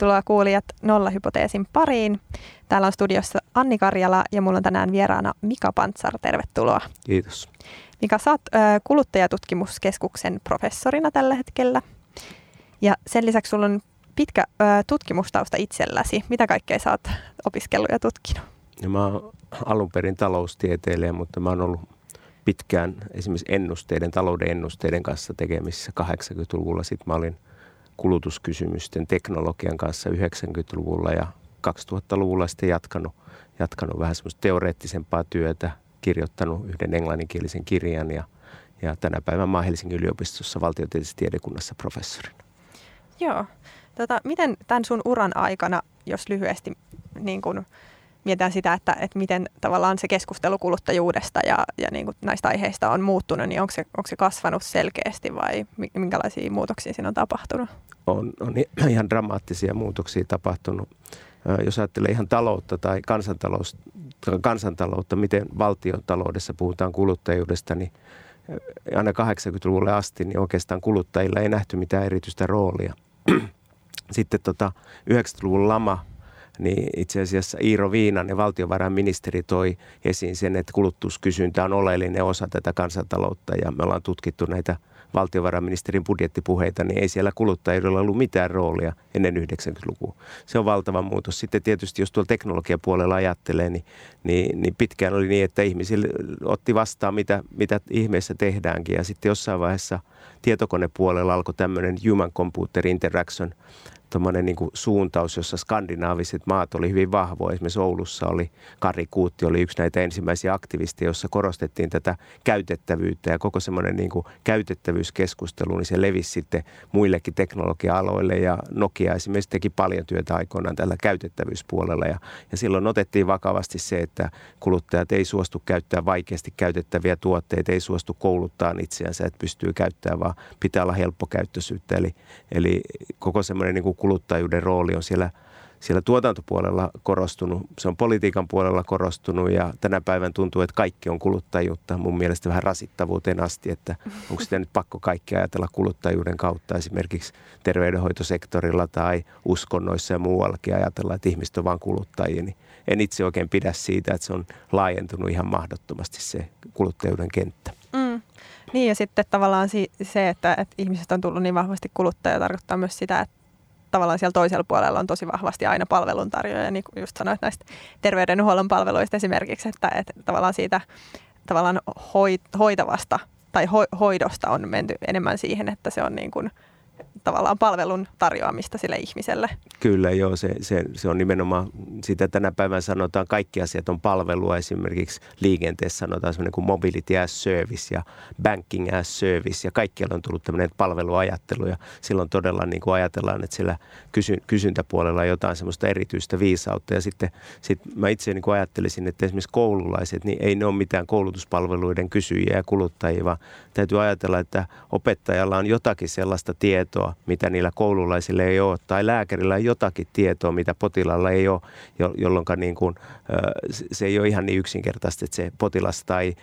Tervetuloa kuulijat Nollahypoteesin pariin. Täällä on studiossa Anni Karjala ja mulla on tänään vieraana Mika Pantsar. Tervetuloa. Kiitos. Mika, sä oot kuluttajatutkimuskeskuksen professorina tällä hetkellä. Ja sen lisäksi sulla on pitkä tutkimustausta itselläsi. Mitä kaikkea sä oot opiskellut ja tutkinut? Ja mä oon alun perin taloustieteilijä, mutta mä oon ollut pitkään esimerkiksi ennusteiden, talouden ennusteiden kanssa tekemissä 80-luvulla. Sitten mä olin kulutuskysymysten teknologian kanssa 90-luvulla ja 2000-luvulla sitten jatkanut, jatkanut vähän semmoista teoreettisempaa työtä, kirjoittanut yhden englanninkielisen kirjan ja, ja tänä päivänä oon Helsingin yliopistossa valtiotieteellisessä tiedekunnassa professorina. Joo. Tota, miten tämän sun uran aikana, jos lyhyesti niin kun mietitään sitä, että, että miten tavallaan se keskustelu kuluttajuudesta ja, ja niin kuin näistä aiheista on muuttunut, niin onko se, onko se kasvanut selkeästi vai minkälaisia muutoksia siinä on tapahtunut? On, on ihan dramaattisia muutoksia tapahtunut. Jos ajattelee ihan taloutta tai kansantalous, kansantaloutta, miten valtiotaloudessa puhutaan kuluttajuudesta, niin aina 80-luvulle asti niin oikeastaan kuluttajilla ei nähty mitään erityistä roolia. Sitten tota 90-luvun lama niin itse asiassa Iiro Viinanen, valtiovarainministeri, toi esiin sen, että kulutuskysyntä on oleellinen osa tätä kansantaloutta ja me ollaan tutkittu näitä valtiovarainministerin budjettipuheita, niin ei siellä kuluttajilla ollut mitään roolia ennen 90-lukua. Se on valtava muutos. Sitten tietysti, jos tuolla teknologiapuolella ajattelee, niin, niin, niin pitkään oli niin, että ihmisille otti vastaan, mitä, mitä ihmeessä tehdäänkin. Ja sitten jossain vaiheessa tietokonepuolella alkoi tämmöinen human computer interaction tuommoinen niin suuntaus, jossa skandinaaviset maat oli hyvin vahvoja. Esimerkiksi Oulussa oli Kari Kuutti, oli yksi näitä ensimmäisiä aktivisteja, jossa korostettiin tätä käytettävyyttä ja koko semmoinen niin käytettävyyskeskustelu, niin se levisi sitten muillekin teknologia-aloille ja Nokia esimerkiksi teki paljon työtä aikoinaan tällä käytettävyyspuolella ja, ja silloin otettiin vakavasti se, että kuluttajat ei suostu käyttää vaikeasti käytettäviä tuotteita, ei suostu kouluttaa itseänsä, että pystyy käyttämään, vaan pitää olla helppokäyttöisyyttä. Eli, eli koko semmoinen niin kuluttajuuden rooli on siellä, siellä tuotantopuolella korostunut, se on politiikan puolella korostunut ja tänä päivän tuntuu, että kaikki on kuluttajuutta mun mielestä vähän rasittavuuteen asti, että onko sitä nyt pakko kaikki ajatella kuluttajuuden kautta esimerkiksi terveydenhoitosektorilla tai uskonnoissa ja muuallakin ajatella, että ihmiset on vain kuluttajia, niin en itse oikein pidä siitä, että se on laajentunut ihan mahdottomasti se kuluttajuuden kenttä. Mm. Niin ja sitten tavallaan se, että, että ihmiset on tullut niin vahvasti kuluttaja, tarkoittaa myös sitä, että tavallaan siellä toisella puolella on tosi vahvasti aina palveluntarjoaja, niin kuin just sanoit näistä terveydenhuollon palveluista esimerkiksi, että, että tavallaan siitä tavallaan hoitavasta tai hoidosta on menty enemmän siihen, että se on niin kuin – tavallaan palvelun tarjoamista sille ihmiselle. Kyllä joo, se, se, se on nimenomaan, sitä tänä päivänä sanotaan, kaikki asiat on palvelua. Esimerkiksi liikenteessä sanotaan semmoinen kuin mobility as service ja banking as service ja kaikkialla on tullut tämmöinen palveluajattelu ja silloin todella niin kuin ajatellaan, että sillä kysy, kysyntäpuolella on jotain semmoista erityistä viisautta ja sitten sit mä itse niin kuin ajattelisin, että esimerkiksi koululaiset, niin ei ne ole mitään koulutuspalveluiden kysyjiä ja kuluttajia, vaan täytyy ajatella, että opettajalla on jotakin sellaista tietoa, mitä niillä koululaisilla ei ole, tai lääkärillä on jotakin tietoa, mitä potilaalla ei ole, jolloin niin kuin, se ei ole ihan niin yksinkertaisesti, että se potilas tai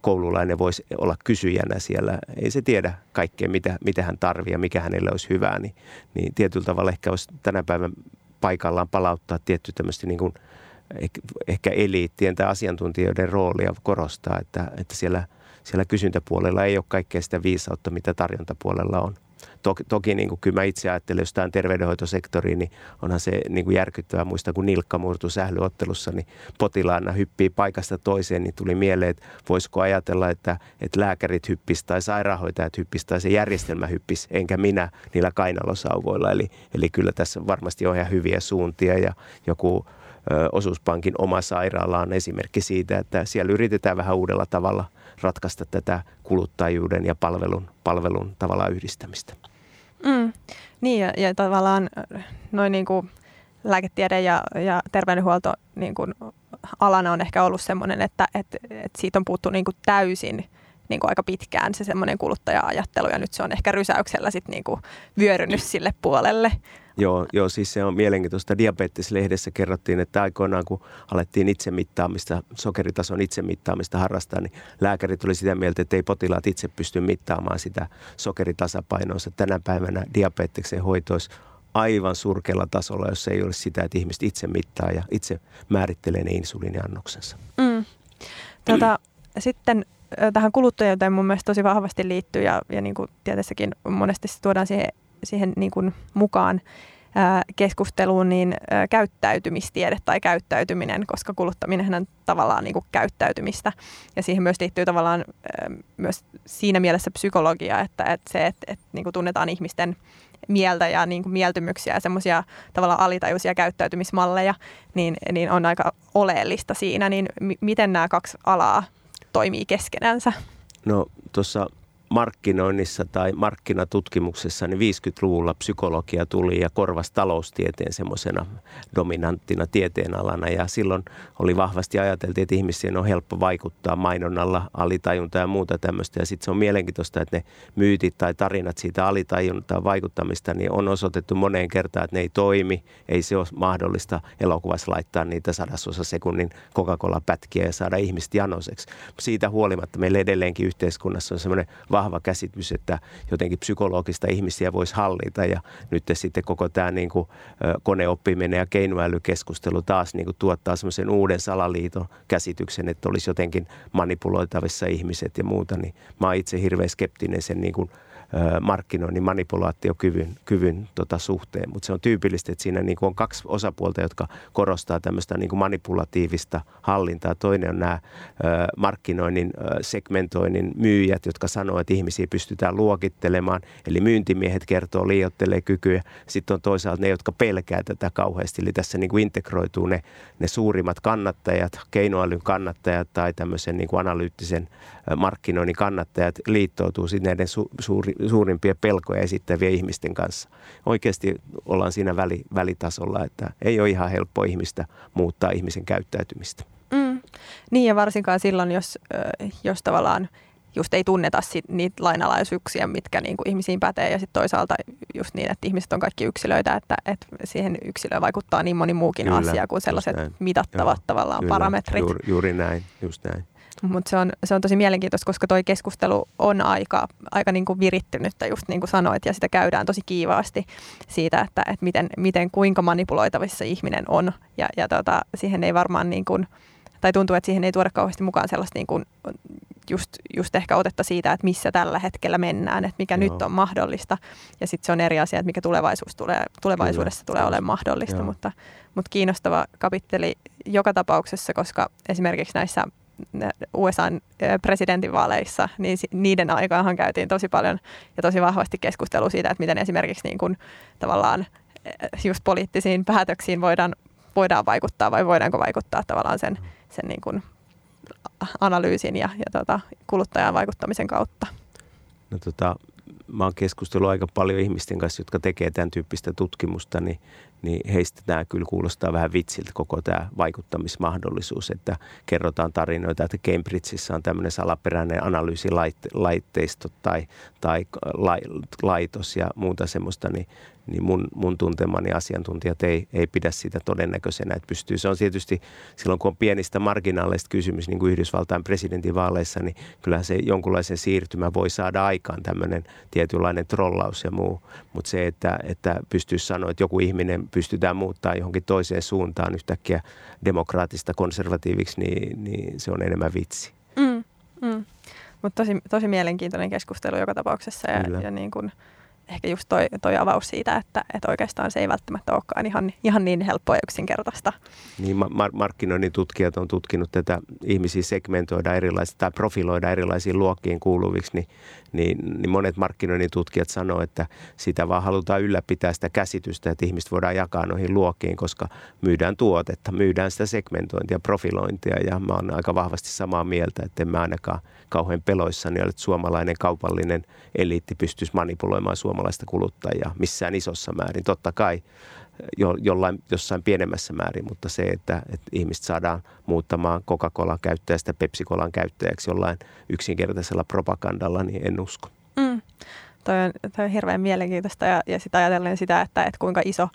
koululainen voisi olla kysyjänä siellä. Ei se tiedä kaikkea, mitä, mitä hän tarvitsee ja mikä hänelle olisi hyvää, niin, niin tietyllä tavalla ehkä olisi tänä päivän paikallaan palauttaa tietty tämmöistä niin kuin ehkä eliittien tai asiantuntijoiden roolia korostaa, että, että siellä, siellä kysyntäpuolella ei ole kaikkea sitä viisautta, mitä tarjontapuolella on. Toki, toki niin kuin kyllä mä itse ajattelen jostain terveydenhoitosektoriin, niin onhan se niin kuin järkyttävää. Muista kun nilkka murtui sählyottelussa, niin potilaana hyppii paikasta toiseen, niin tuli mieleen, että voisiko ajatella, että, että lääkärit hyppis tai sairaanhoitajat hyppis tai se järjestelmä hyppis, enkä minä niillä kainalosauvoilla. Eli, eli kyllä tässä varmasti on ihan hyviä suuntia ja joku osuuspankin oma sairaala on esimerkki siitä, että siellä yritetään vähän uudella tavalla ratkaista tätä kuluttajuuden ja palvelun, palvelun tavallaan yhdistämistä. Mm. Niin ja, ja tavallaan noin niin kuin lääketiede ja, ja terveydenhuolto niin kuin alana on ehkä ollut sellainen, että, että, että siitä on puuttu niin kuin täysin niin kuin aika pitkään se semmoinen kuluttaja-ajattelu ja nyt se on ehkä rysäyksellä sitten niin kuin vyörynyt sille puolelle. Joo, joo, siis se on mielenkiintoista. Diabeteslehdessä kerrottiin, että aikoinaan kun alettiin itsemittaamista, sokeritason itsemittaamista harrastaa, niin lääkärit tuli sitä mieltä, että ei potilaat itse pysty mittaamaan sitä sokeritasapainoa. Tänä päivänä diabeteksen hoito olisi aivan surkealla tasolla, jos ei ole sitä, että ihmiset itse mittaa ja itse määrittelee ne insuliiniannoksensa. Mm. Tota, sitten tähän kuluttajuuteen mun mielestä tosi vahvasti liittyy ja, ja niin kuin tietystikin monesti se tuodaan siihen, siihen niin kuin mukaan keskusteluun, niin käyttäytymistiede tai käyttäytyminen, koska kuluttaminen on tavallaan niin kuin käyttäytymistä. Ja siihen myös liittyy tavallaan myös siinä mielessä psykologia, että, että se, että, että niin kuin tunnetaan ihmisten mieltä ja niin kuin mieltymyksiä ja semmoisia tavallaan alitajuisia käyttäytymismalleja, niin, niin on aika oleellista siinä. Niin miten nämä kaksi alaa toimii keskenänsä? No tuossa markkinoinnissa tai markkinatutkimuksessa niin 50-luvulla psykologia tuli ja korvasi taloustieteen semmoisena dominanttina tieteenalana. Ja silloin oli vahvasti ajateltiin, että ihmisiin on helppo vaikuttaa mainonnalla, alitajunta ja muuta tämmöistä. Ja sitten se on mielenkiintoista, että ne myytit tai tarinat siitä alitajuntaa vaikuttamista niin on osoitettu moneen kertaan, että ne ei toimi, ei se ole mahdollista elokuvassa laittaa niitä sadasosa sekunnin Coca-Cola-pätkiä ja saada ihmiset janoseksi. Siitä huolimatta meillä edelleenkin yhteiskunnassa on semmoinen vahva käsitys, että jotenkin psykologista ihmisiä voisi hallita. Ja nyt sitten koko tämä niin kuin koneoppiminen ja keinoälykeskustelu taas niin kuin tuottaa semmoisen uuden salaliiton käsityksen, että olisi jotenkin manipuloitavissa ihmiset ja muuta, niin mä oon itse hirveän skeptinen sen niin kuin markkinoinnin manipulaatiokyvyn kyvyn, tota, suhteen. Mutta se on tyypillistä, että siinä niin kuin on kaksi osapuolta, jotka korostaa tämmöistä niin manipulatiivista hallintaa. Toinen on nämä markkinoinnin segmentoinnin myyjät, jotka sanoo, että ihmisiä pystytään luokittelemaan. Eli myyntimiehet kertoo, liiottelee kykyjä. Sitten on toisaalta ne, jotka pelkää tätä kauheasti. Eli tässä niin kuin integroituu ne, ne suurimmat kannattajat, keinoälyn kannattajat tai tämmöisen niin kuin analyyttisen markkinoinnin kannattajat liittoutuu sitten näiden su- suuri, suurimpia pelkoja esittäviä ihmisten kanssa. Oikeasti ollaan siinä väli, välitasolla, että ei ole ihan helppo ihmistä muuttaa ihmisen käyttäytymistä. Mm. Niin ja varsinkaan silloin, jos, jos tavallaan just ei tunneta sit niitä lainalaisuuksia, mitkä niin kuin ihmisiin pätee. Ja sitten toisaalta just niin, että ihmiset on kaikki yksilöitä, että, että siihen yksilöön vaikuttaa niin moni muukin kyllä, asia kuin sellaiset mitattavat Joo, tavallaan kyllä, parametrit. Juuri, juuri näin, just näin. Mutta se on, se on tosi mielenkiintoista, koska tuo keskustelu on aika, aika niin kuin virittynyttä, just niin kuin sanoit, ja sitä käydään tosi kiivaasti siitä, että, että miten, miten, kuinka manipuloitavissa ihminen on. Ja, ja tota, siihen ei varmaan, niin kuin, tai tuntuu, että siihen ei tuoda kauheasti mukaan sellaista niin kuin just, just ehkä otetta siitä, että missä tällä hetkellä mennään, että mikä no. nyt on mahdollista. Ja sitten se on eri asia, että mikä tulevaisuus tulee, tulevaisuudessa Kyllä. tulee olemaan mahdollista, mutta, mutta kiinnostava kapitteli joka tapauksessa, koska esimerkiksi näissä USAn presidentinvaaleissa, niin niiden aikaanhan käytiin tosi paljon ja tosi vahvasti keskustelua siitä, että miten esimerkiksi niin kuin tavallaan just poliittisiin päätöksiin voidaan, voidaan vaikuttaa vai voidaanko vaikuttaa tavallaan sen, sen niin kuin analyysin ja, ja tota, kuluttajan vaikuttamisen kautta. No tota, mä oon keskustellut aika paljon ihmisten kanssa, jotka tekee tämän tyyppistä tutkimusta, niin niin heistä tämä kyllä kuulostaa vähän vitsiltä koko tämä vaikuttamismahdollisuus, että kerrotaan tarinoita, että Cambridgeissa on tämmöinen salaperäinen analyysilaitteisto tai, tai laitos ja muuta semmoista, niin niin mun, mun tuntemani asiantuntijat ei, ei pidä sitä todennäköisenä, että pystyy. Se on tietysti silloin, kun on pienistä marginaaleista kysymys, niin kuin Yhdysvaltain presidentinvaaleissa, niin kyllähän se jonkunlaisen siirtymä voi saada aikaan tämmöinen tietynlainen trollaus ja muu. Mutta se, että, että pystyisi sanoa, että joku ihminen pystytään muuttaa johonkin toiseen suuntaan yhtäkkiä demokraattista konservatiiviksi, niin, niin se on enemmän vitsi. Mm, mm. Mutta tosi, tosi mielenkiintoinen keskustelu joka tapauksessa ja, ja niin kuin – ehkä just toi, toi avaus siitä, että, että oikeastaan se ei välttämättä olekaan ihan, ihan niin helppoa ja yksinkertaista. Niin, mar- markkinoinnin tutkijat on tutkinut tätä ihmisiä segmentoida erilaisiin tai profiloida erilaisiin luokkiin kuuluviksi, niin, niin, niin monet markkinoinnin tutkijat sanoo, että sitä vaan halutaan ylläpitää sitä käsitystä, että ihmiset voidaan jakaa noihin luokkiin, koska myydään tuotetta, myydään sitä segmentointia, profilointia ja mä oon aika vahvasti samaa mieltä, että en mä ainakaan kauhean peloissani ole, että suomalainen kaupallinen eliitti pystyisi manipuloimaan suomalaisia suomalaista kuluttajaa missään isossa määrin. Totta kai jo, jollain, jossain pienemmässä määrin, mutta se, että, että ihmiset saadaan muuttamaan Coca-Colan käyttäjästä Pepsi-Colan käyttäjäksi jollain yksinkertaisella propagandalla, niin en usko. Mm. Toi on, toi on hirveän mielenkiintoista ja, ja sitä ajatellen sitä, että, että kuinka iso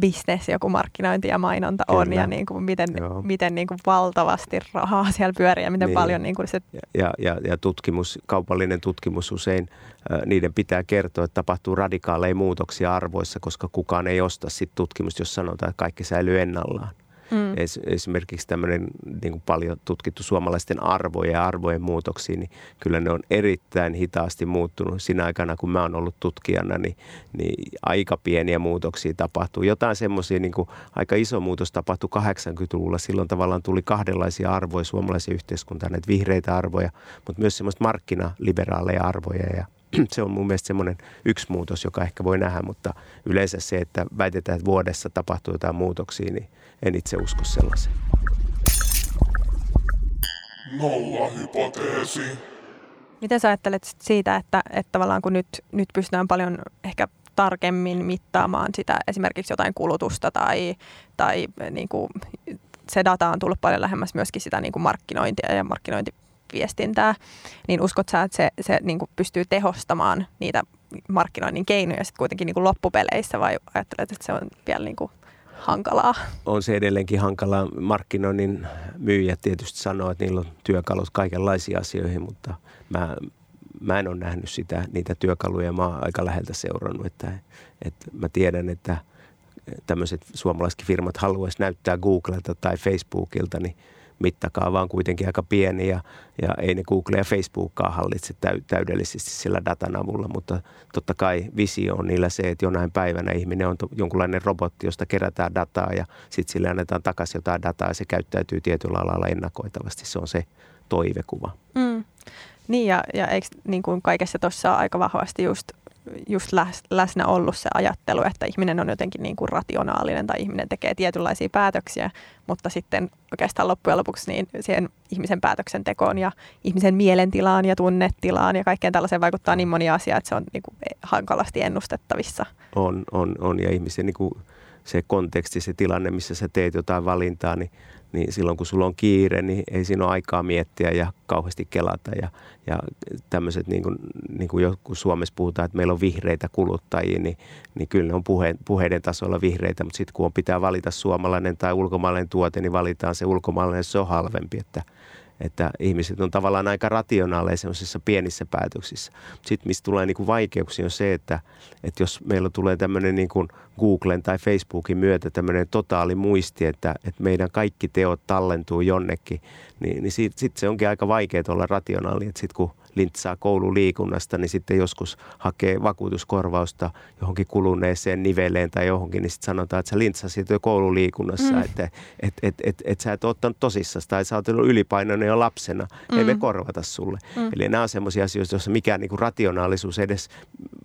bisnes joku markkinointi ja mainonta Kyllä. on ja niin kuin miten, miten niin kuin valtavasti rahaa siellä pyörii ja miten niin. paljon niin kuin se... Ja, ja, ja tutkimus, kaupallinen tutkimus usein, äh, niiden pitää kertoa, että tapahtuu radikaaleja muutoksia arvoissa, koska kukaan ei osta sit tutkimusta, jos sanotaan, että kaikki säilyy ennallaan. Mm. Es, esimerkiksi tämmöinen niin kuin paljon tutkittu suomalaisten arvoja ja arvojen muutoksia, niin kyllä ne on erittäin hitaasti muuttunut. Siinä aikana, kun mä oon ollut tutkijana, niin, niin aika pieniä muutoksia tapahtuu. Jotain semmoisia, niin kuin aika iso muutos tapahtui 80-luvulla. Silloin tavallaan tuli kahdenlaisia arvoja suomalaisen yhteiskuntaan, näitä vihreitä arvoja, mutta myös semmoista markkinaliberaaleja arvoja ja se on mun mielestä semmoinen yksi muutos, joka ehkä voi nähdä, mutta yleensä se, että väitetään, että vuodessa tapahtuu jotain muutoksia, niin en itse usko sellaiseen. Nolla hypoteesi. Miten sä ajattelet siitä, että, että tavallaan kun nyt, nyt pystytään paljon ehkä tarkemmin mittaamaan sitä esimerkiksi jotain kulutusta tai, tai niin kuin se data on tullut paljon lähemmäs myöskin sitä niin kuin markkinointia ja markkinointiviestintää, niin uskot sä, että se, se niin kuin pystyy tehostamaan niitä markkinoinnin keinoja sitten kuitenkin niin kuin loppupeleissä vai ajattelet, että se on vielä niin kuin hankalaa. On se edelleenkin hankalaa. Markkinoinnin myyjät tietysti sanoo, että niillä on työkalut kaikenlaisiin asioihin, mutta mä, mä en ole nähnyt sitä, niitä työkaluja. Mä oon aika läheltä seurannut, että, että mä tiedän, että tämmöiset suomalaiset firmat haluaisi näyttää Googlelta tai Facebookilta, niin – mittakaava on kuitenkin aika pieni ja, ja ei ne Google ja Facebookkaan hallitse täy, täydellisesti sillä datan avulla, mutta totta kai visio on niillä se, että jonain päivänä ihminen on jonkunlainen robotti, josta kerätään dataa ja sitten sille annetaan takaisin jotain dataa ja se käyttäytyy tietyllä alalla ennakoitavasti. Se on se toivekuva. Mm. Niin ja, ja eikö niin kuin kaikessa tuossa aika vahvasti just just läsnä ollut se ajattelu, että ihminen on jotenkin niin kuin rationaalinen tai ihminen tekee tietynlaisia päätöksiä, mutta sitten oikeastaan loppujen lopuksi niin siihen ihmisen päätöksentekoon ja ihmisen mielentilaan ja tunnetilaan ja kaikkeen tällaiseen vaikuttaa niin moni asia, että se on niin kuin hankalasti ennustettavissa. On, on, on ja ihmisen niin kuin se konteksti, se tilanne, missä sä teet jotain valintaa, niin niin silloin kun sulla on kiire, niin ei siinä ole aikaa miettiä ja kauheasti kelata. Ja, ja tämmöiset, niin kuin, niin kuin joku Suomessa puhutaan, että meillä on vihreitä kuluttajia, niin, niin kyllä ne on puhe, puheiden tasolla vihreitä, mutta sitten kun on pitää valita suomalainen tai ulkomaalainen tuote, niin valitaan se ulkomaalainen, se on halvempi. Että, että ihmiset on tavallaan aika rationaaleja sellaisissa pienissä päätöksissä. Sitten mistä tulee niin kuin vaikeuksia on se, että, että jos meillä tulee tämmöinen niin kuin Googlen tai Facebookin myötä tämmöinen totaali muisti, että, että meidän kaikki teot tallentuu jonnekin, niin, niin sitten sit se onkin aika vaikeaa olla rationaali. Sitten kun lintsaa koululiikunnasta, niin sitten joskus hakee vakuutuskorvausta johonkin kuluneeseen niveleen tai johonkin, niin sitten sanotaan, että sä lintsasit jo koululiikunnassa, mm. että et, et, et, et sä et ottanut tosissaan tai sä oot ollut ylipainoinen jo lapsena, mm. ei me korvata sulle. Mm. Eli nämä on sellaisia asioita, joissa mikään niin kuin rationaalisuus edes,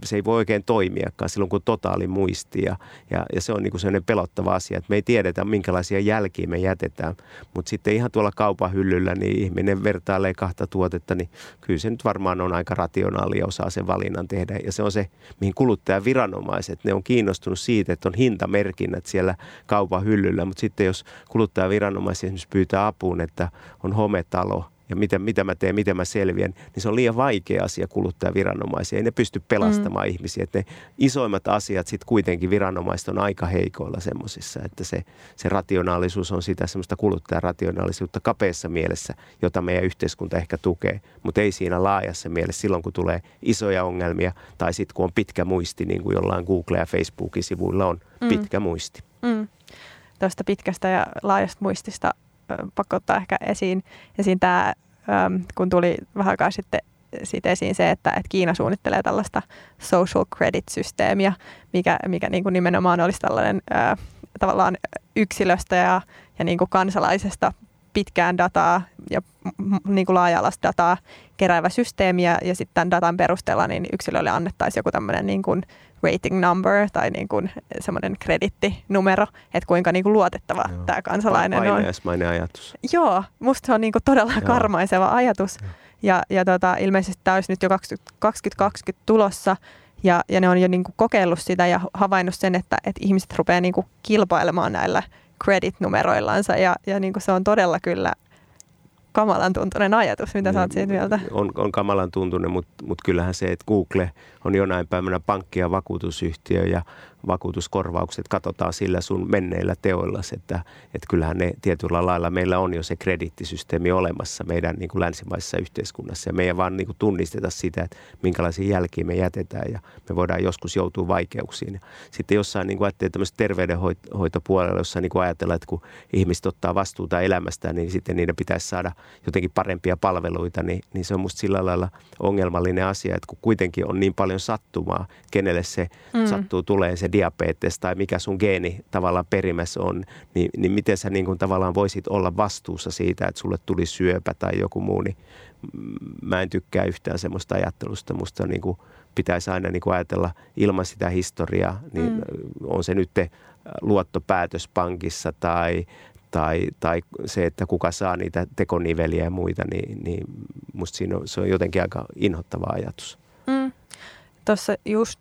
se ei voi oikein toimiakaan silloin, kun totaali muisti ja, ja, ja se on niin kuin sellainen pelottava asia, että me ei tiedetä, minkälaisia jälkiä me jätetään, mutta sitten ihan tuolla kaupan hyllyllä, niin ihminen vertailee kahta tuotetta, niin kyllä se nyt varmaan on aika rationaalia osaa sen valinnan tehdä. Ja se on se, mihin kuluttajaviranomaiset, ne on kiinnostunut siitä, että on hintamerkinnät siellä kaupan hyllyllä. Mutta sitten jos kuluttajaviranomaiset esimerkiksi pyytää apuun, että on hometalo – ja mitä, mitä mä teen, miten mä selviän, niin se on liian vaikea asia kuluttaa viranomaisia. Ei ne pysty pelastamaan mm. ihmisiä. Että ne isoimmat asiat sitten kuitenkin viranomaiset on aika heikoilla semmoisissa, että se, se rationaalisuus on sitä semmoista kuluttajarationaalisuutta kapeassa mielessä, jota meidän yhteiskunta ehkä tukee, mutta ei siinä laajassa mielessä silloin, kun tulee isoja ongelmia tai sitten kun on pitkä muisti, niin kuin jollain Google- ja Facebookin sivuilla on mm. pitkä muisti. Mm. Tuosta pitkästä ja laajasta muistista pakko ottaa ehkä esiin, esiin tämä, kun tuli vähän aikaa sitten siitä esiin se, että, että Kiina suunnittelee tällaista social credit-systeemiä, mikä, mikä niin kuin nimenomaan olisi tällainen ää, tavallaan yksilöstä ja, ja niin kuin kansalaisesta pitkään dataa ja niin kuin laaja-alaista dataa keräävä systeemi ja, ja sitten tämän datan perusteella niin yksilölle annettaisiin joku tämmöinen niin kuin rating number tai niin kuin semmoinen kredittinumero, että kuinka niin kuin luotettava tämä kansalainen on. Painajaismainen ajatus. Joo, musta se on niin kuin todella Joo. karmaiseva ajatus. Ja, ja tota, ilmeisesti tämä olisi nyt jo 2020 tulossa. Ja, ja ne on jo niin kuin kokeillut sitä ja havainnut sen, että, että ihmiset rupeaa niin kuin kilpailemaan näillä credit-numeroillansa. Ja, ja niin kuin se on todella kyllä kamalan tuntunen ajatus. Mitä sä oot siitä mieltä? On, on kamalan tuntunen, mutta mut kyllähän se, että Google on jonain päivänä pankki ja vakuutusyhtiö ja vakuutuskorvaukset katsotaan sillä sun menneillä teoilla, että, että kyllähän ne tietyllä lailla meillä on jo se kredittisysteemi olemassa meidän niin kuin länsimaisessa yhteiskunnassa ja meidän vaan niin kuin tunnisteta sitä, että minkälaisia jälkiä me jätetään ja me voidaan joskus joutua vaikeuksiin. Sitten jossain niin kuin ajattelee tämmöistä terveydenhoitopuolella, jossa niin kuin ajatellaan, että kun ihmiset ottaa vastuuta elämästään, niin sitten niiden pitäisi saada jotenkin parempia palveluita, niin, niin se on musta sillä lailla ongelmallinen asia, että kun kuitenkin on niin paljon sattumaa, kenelle se mm. sattuu tulee se diabetes tai mikä sun geeni tavallaan perimässä on, niin, niin miten sä niin kuin tavallaan voisit olla vastuussa siitä, että sulle tuli syöpä tai joku muu, niin mä en tykkää yhtään semmoista ajattelusta. Musta niin kuin pitäisi aina niin kuin ajatella ilman sitä historiaa, niin mm. on se nyt luottopäätös pankissa tai, tai, tai se, että kuka saa niitä tekoniveliä ja muita, niin, niin musta siinä on, se on jotenkin aika inhottava ajatus. Mm. Tuossa just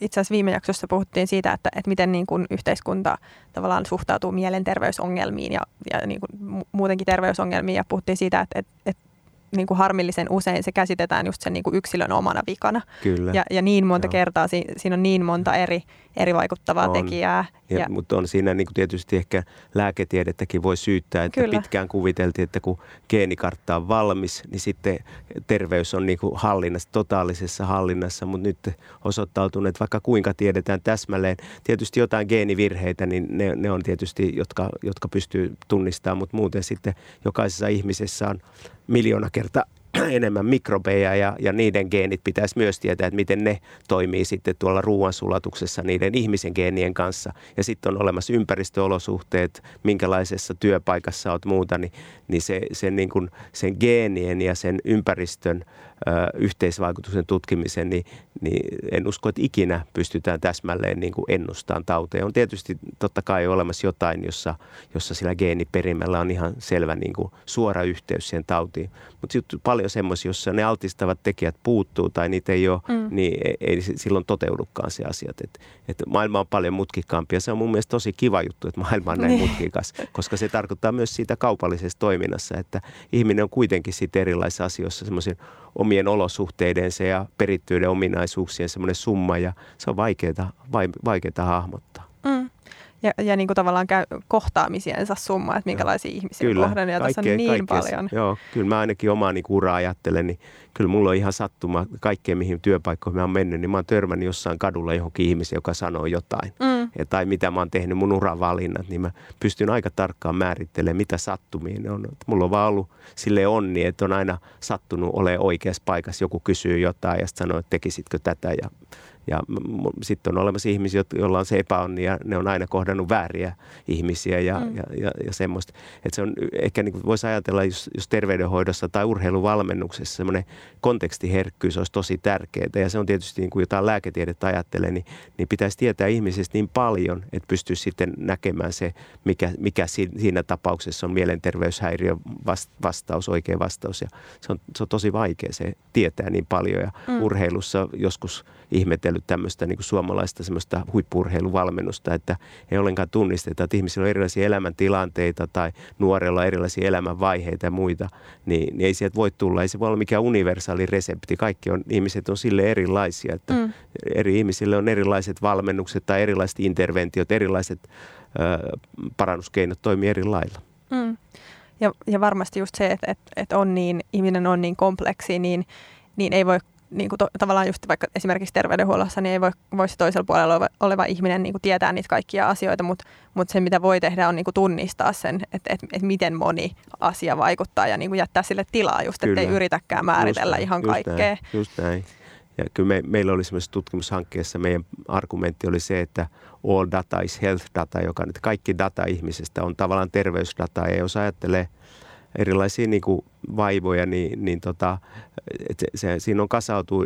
itse asiassa viime jaksossa puhuttiin siitä, että, että miten niin kuin yhteiskunta tavallaan suhtautuu mielenterveysongelmiin ja, ja niin kuin muutenkin terveysongelmiin ja puhuttiin siitä, että, että, että niin kuin harmillisen usein se käsitetään just sen niin kuin yksilön omana vikana. Kyllä. Ja, ja niin monta Joo. kertaa, si, siinä on niin monta eri, eri vaikuttavaa on. tekijää. Ja, ja, mutta on siinä niin kuin tietysti ehkä lääketiedettäkin voi syyttää, että Kyllä. pitkään kuviteltiin, että kun geenikartta on valmis, niin sitten terveys on niin kuin hallinnassa, totaalisessa hallinnassa, mutta nyt osoittautunut, että vaikka kuinka tiedetään täsmälleen, tietysti jotain geenivirheitä, niin ne, ne on tietysti, jotka, jotka pystyy tunnistamaan, mutta muuten sitten jokaisessa ihmisessä on miljoona kertaa enemmän mikrobeja ja, ja niiden geenit pitäisi myös tietää, että miten ne toimii sitten tuolla ruoansulatuksessa niiden ihmisen geenien kanssa. Ja sitten on olemassa ympäristöolosuhteet, minkälaisessa työpaikassa olet muuta, niin, niin, se, sen, niin kuin, sen geenien ja sen ympäristön yhteisvaikutuksen tutkimisen, niin, niin en usko, että ikinä pystytään täsmälleen niin kuin ennustamaan tauteja. On tietysti totta kai olemassa jotain, jossa, jossa sillä geeniperimällä on ihan selvä niin kuin suora yhteys siihen tautiin. Mutta paljon semmoisia, jossa ne altistavat tekijät puuttuu tai niitä ei ole, mm. niin ei, ei silloin toteudukaan se asiat. Et, et maailma on paljon mutkikkaampi ja se on mun mielestä tosi kiva juttu, että maailma on näin niin. mutkikas, koska se tarkoittaa myös siitä kaupallisessa toiminnassa, että ihminen on kuitenkin sitten erilaisissa asioissa semmoisen omien olosuhteidensa ja perittyiden ominaisuuksien semmoinen summa ja se on vaikeaa, vaikeaa hahmottaa. Mm. Ja, ja niin kuin tavallaan käy kohtaamisiensa summa, että minkälaisia ja. ihmisiä kyllä, kohdan, ja tässä on niin kaikkea, paljon. Joo, kyllä mä ainakin omaa niin uraa ajattelen, niin kyllä mulla on ihan sattuma kaikkeen, mihin työpaikkoihin mä oon mennyt, niin mä oon törmännyt jossain kadulla johonkin ihmiseen, joka sanoo jotain. Mm. Ja, tai mitä mä oon tehnyt, mun uravalinnat, niin mä pystyn aika tarkkaan määrittelemään, mitä sattumiin on. Mulla on vaan ollut sille onni, että on aina sattunut ole oikeassa paikassa. Joku kysyy jotain ja sanoo, että tekisitkö tätä ja ja sitten on olemassa ihmisiä, joilla on se epäonni ja ne on aina kohdannut vääriä ihmisiä ja, mm. ja, ja, ja semmoista. Että se on ehkä niin voisi ajatella, jos, jos terveydenhoidossa tai urheiluvalmennuksessa semmoinen kontekstiherkkyys olisi tosi tärkeää. Ja se on tietysti niin kuin jotain lääketiedettä ajattelee, niin, niin pitäisi tietää ihmisestä niin paljon, että pystyisi sitten näkemään se, mikä, mikä siinä tapauksessa on mielenterveyshäiriö vastaus, oikea vastaus. Ja se on, se on tosi vaikea se tietää niin paljon ja mm. urheilussa joskus ihmetellyt tämmöistä niin kuin suomalaista semmoista huippurheiluvalmennusta, että ei ollenkaan tunnisteta, että ihmisillä on erilaisia elämäntilanteita tai nuorella on erilaisia elämänvaiheita ja muita, niin, niin ei sieltä voi tulla, ei se voi olla mikään universaali resepti. Kaikki on, ihmiset on sille erilaisia, että mm. eri ihmisille on erilaiset valmennukset tai erilaiset interventiot, erilaiset ö, parannuskeinot toimii eri lailla. Mm. Ja, ja varmasti just se, että, että, että on niin, ihminen on niin kompleksi, niin, niin ei voi niin kuin to, tavallaan just vaikka esimerkiksi terveydenhuollossa, niin ei voi, voi se toisella puolella oleva, oleva ihminen niin kuin tietää niitä kaikkia asioita, mutta, mutta se mitä voi tehdä on niin kuin tunnistaa sen, että, että, että miten moni asia vaikuttaa ja niin kuin jättää sille tilaa just, että ei yritäkään määritellä just ihan just kaikkea. Näin, just näin. Ja kyllä me, meillä oli semmoisessa tutkimushankkeessa, meidän argumentti oli se, että all data is health data, joka nyt kaikki data ihmisestä on tavallaan terveysdata. Ja jos ajattelee erilaisia niin kuin vaivoja, niin, niin tota, se, se, siinä on kasautuu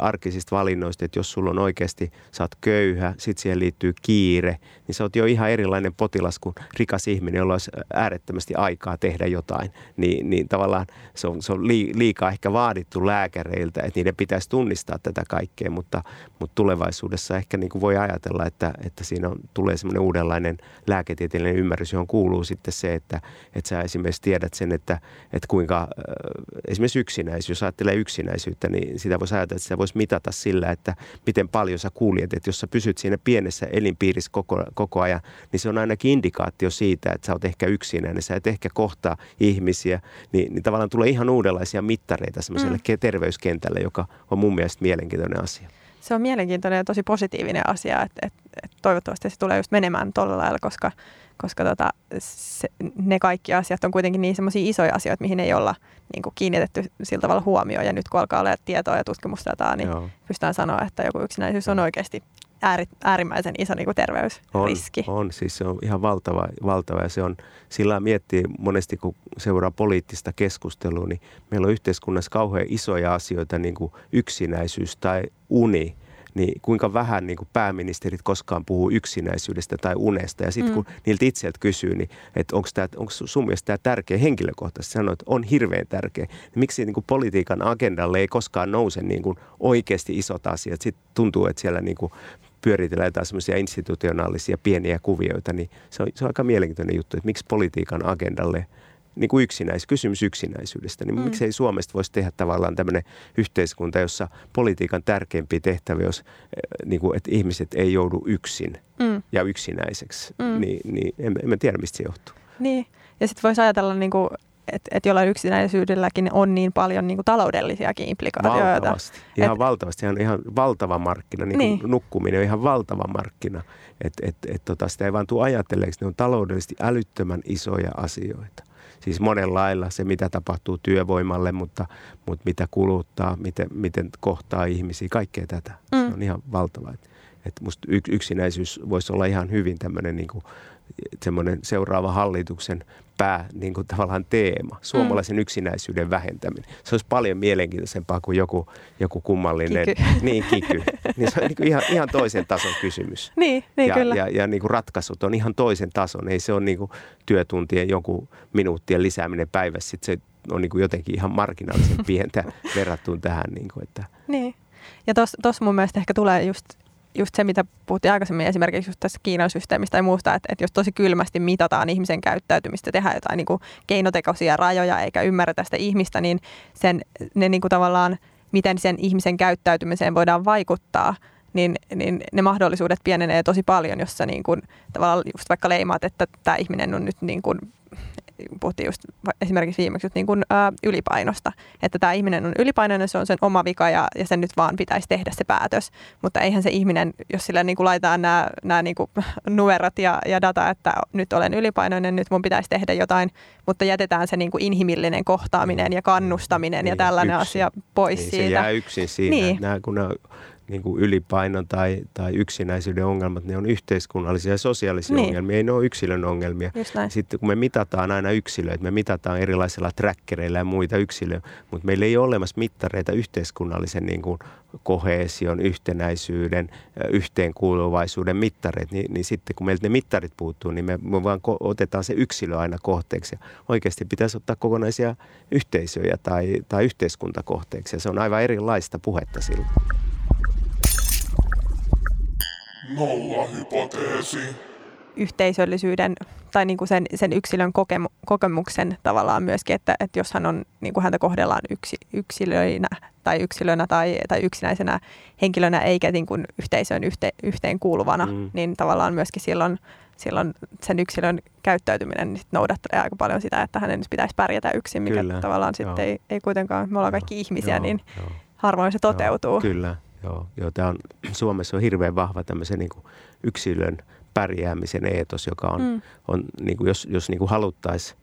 arkisista valinnoista, että jos sulla on oikeasti, sä oot köyhä, sitten siihen liittyy kiire, niin sä oot jo ihan erilainen potilas kuin rikas ihminen, jolla olisi äärettömästi aikaa tehdä jotain. Niin, niin tavallaan se on, se on liikaa ehkä vaadittu lääkäreiltä, että niiden pitäisi tunnistaa tätä kaikkea, mutta, mutta tulevaisuudessa ehkä niin kuin voi ajatella, että, että siinä on, tulee semmoinen uudenlainen lääketieteellinen ymmärrys, johon kuuluu sitten se, että, että sä esimerkiksi tiedät sen, että, että kuinka esimerkiksi yksinäisyys, jos ajattelee yksinäisyyttä, niin sitä voisi ajatella, että sitä voisi mitata sillä, että miten paljon sä kuljet. Että jos sä pysyt siinä pienessä elinpiirissä koko, koko ajan, niin se on ainakin indikaatio siitä, että sä oot ehkä yksinäinen, sä et ehkä kohtaa ihmisiä, niin, niin tavallaan tulee ihan uudenlaisia mittareita semmoiselle mm. terveyskentälle, joka on mun mielestä mielenkiintoinen asia se on mielenkiintoinen ja tosi positiivinen asia, että, että, että toivottavasti se tulee just menemään tuolla lailla, koska, koska tota, se, ne kaikki asiat on kuitenkin niin semmoisia isoja asioita, mihin ei olla niin kuin kiinnitetty sillä tavalla huomioon. Ja nyt kun alkaa olla tietoa ja tutkimusdataa, niin Joo. pystytään sanoa, että joku yksinäisyys on oikeasti ääri, äärimmäisen iso niin kuin terveysriski. On, on, siis se on ihan valtava, valtava ja se on, sillä miettii monesti kun seuraa poliittista keskustelua, niin meillä on yhteiskunnassa kauhean isoja asioita niin kuin yksinäisyys tai uni – niin kuinka vähän niin kuin pääministerit koskaan puhuu yksinäisyydestä tai unesta. Ja sitten kun mm. niiltä itseltä kysyy, niin että onko, tämä, onko sun mielestä tämä tärkeä henkilökohtaisesti, sanoo, että on hirveän tärkeä. Niin miksi niin kuin politiikan agendalle ei koskaan nouse niin kuin oikeasti isot asiat? Sitten tuntuu, että siellä niin kuin pyöritellään jotain semmoisia institutionaalisia pieniä kuvioita, niin se on, se on aika mielenkiintoinen juttu, että miksi politiikan agendalle – niin kuin yksinäis, kysymys yksinäisyydestä, niin mm. miksei Suomesta voisi tehdä tavallaan tämmöinen yhteiskunta, jossa politiikan tärkeimpi tehtävä olisi, eh, niin kuin, että ihmiset ei joudu yksin mm. ja yksinäiseksi. Mm. Niin, niin en, en mä tiedä, mistä se johtuu. Niin, ja sitten voisi ajatella niin kuin että et jollain yksinäisyydelläkin on niin paljon niin kuin taloudellisiakin implikaatioita. Valtavasti. Ihan et, valtavasti. Ihan, ihan valtava markkina. Niin niin. Nukkuminen on ihan valtava markkina. Että et, et, tota, sitä ei vaan tule ajatelleeksi. Ne on taloudellisesti älyttömän isoja asioita siis monella lailla se, mitä tapahtuu työvoimalle, mutta, mutta mitä kuluttaa, miten, miten kohtaa ihmisiä, kaikkea tätä. Mm. Se on ihan valtava. Että et musta yksinäisyys voisi olla ihan hyvin tämmöinen niin semmoinen seuraava hallituksen pää niin kuin tavallaan teema, suomalaisen mm. yksinäisyyden vähentäminen. Se olisi paljon mielenkiintoisempaa kuin joku, joku kummallinen kiky. Niin, kiky. Niin se on niin kuin ihan, ihan toisen tason kysymys. Niin, niin ja, kyllä. Ja, ja niin kuin ratkaisut on ihan toisen tason. Ei se ole niin kuin työtuntien jonkun minuuttien lisääminen päivässä. Sitten se on niin kuin jotenkin ihan marginaalisen pientä verrattuna tähän. Niin, kuin, että. niin. Ja tuossa mun mielestä ehkä tulee just just se, mitä puhuttiin aikaisemmin esimerkiksi just tässä Kiinan systeemistä tai muusta, että, että jos tosi kylmästi mitataan ihmisen käyttäytymistä, tehdään jotain niin kuin keinotekoisia rajoja eikä ymmärretä sitä ihmistä, niin sen, ne niin kuin tavallaan, miten sen ihmisen käyttäytymiseen voidaan vaikuttaa, niin, niin ne mahdollisuudet pienenee tosi paljon, jos sä niin kuin, tavallaan just vaikka leimaat, että tämä ihminen on nyt niin kuin puhuttiin just esimerkiksi viimeksi niin kuin, ä, ylipainosta, että tämä ihminen on ylipainoinen, se on sen oma vika ja, ja sen nyt vaan pitäisi tehdä se päätös, mutta eihän se ihminen, jos sille niin kuin laitetaan nämä, nämä niin kuin numerot ja, ja data, että nyt olen ylipainoinen, nyt mun pitäisi tehdä jotain, mutta jätetään se niin kuin inhimillinen kohtaaminen ja kannustaminen niin, ja tällainen yksin. asia pois niin, siitä. Se jää yksin siinä. Niin. Nämä, kun nämä niin kuin ylipainon tai, tai yksinäisyyden ongelmat, ne on yhteiskunnallisia ja sosiaalisia niin. ongelmia, ei ne ole yksilön ongelmia. Sitten kun me mitataan aina yksilöitä, me mitataan erilaisilla trackereilla ja muita yksilöitä, mutta meillä ei ole olemassa mittareita yhteiskunnallisen niin kuin kohesion, yhtenäisyyden, yhteenkuuluvaisuuden mittareita, niin, niin sitten kun meiltä ne mittarit puuttuu, niin me, me vaan ko- otetaan se yksilö aina kohteeksi. Ja oikeasti pitäisi ottaa kokonaisia yhteisöjä tai, tai yhteiskuntakohteeksi ja se on aivan erilaista puhetta silloin. Nolla-hypoteesi. Yhteisöllisyyden tai niin kuin sen, sen yksilön kokemu, kokemuksen tavallaan myöskin, että, että jos hän on, niin kuin häntä kohdellaan yksi, yksilöinä tai yksilönä tai, tai yksinäisenä henkilönä eikä niin kuin yhteisön yhte, yhteen kuuluvana, mm. niin tavallaan myöskin silloin, silloin sen yksilön käyttäytyminen niin noudattelee aika paljon sitä, että hänen pitäisi pärjätä yksin, mikä Kyllä, tavallaan sitten ei, ei kuitenkaan, me ollaan kaikki ihmisiä, joo, niin joo. harvoin se toteutuu. Joo, kyllä, Joo, joo tämä on, Suomessa on hirveän vahva tämmöisen niin yksilön pärjäämisen eetos, joka on, mm. on niin kuin jos, jos niin haluttaisiin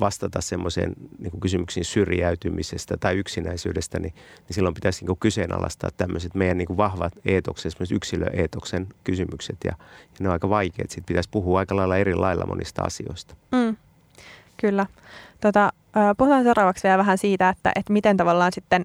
vastata semmoiseen niin kysymyksiin syrjäytymisestä tai yksinäisyydestä, niin, niin silloin pitäisi niin kuin kyseenalaistaa tämmöiset meidän niin kuin vahvat eetokset, esimerkiksi yksilöeetoksen kysymykset. Ja, ja ne on aika vaikeat. Sitten pitäisi puhua aika lailla eri lailla monista asioista. Mm. Kyllä. Tota, puhutaan seuraavaksi vielä vähän siitä, että, että miten tavallaan sitten,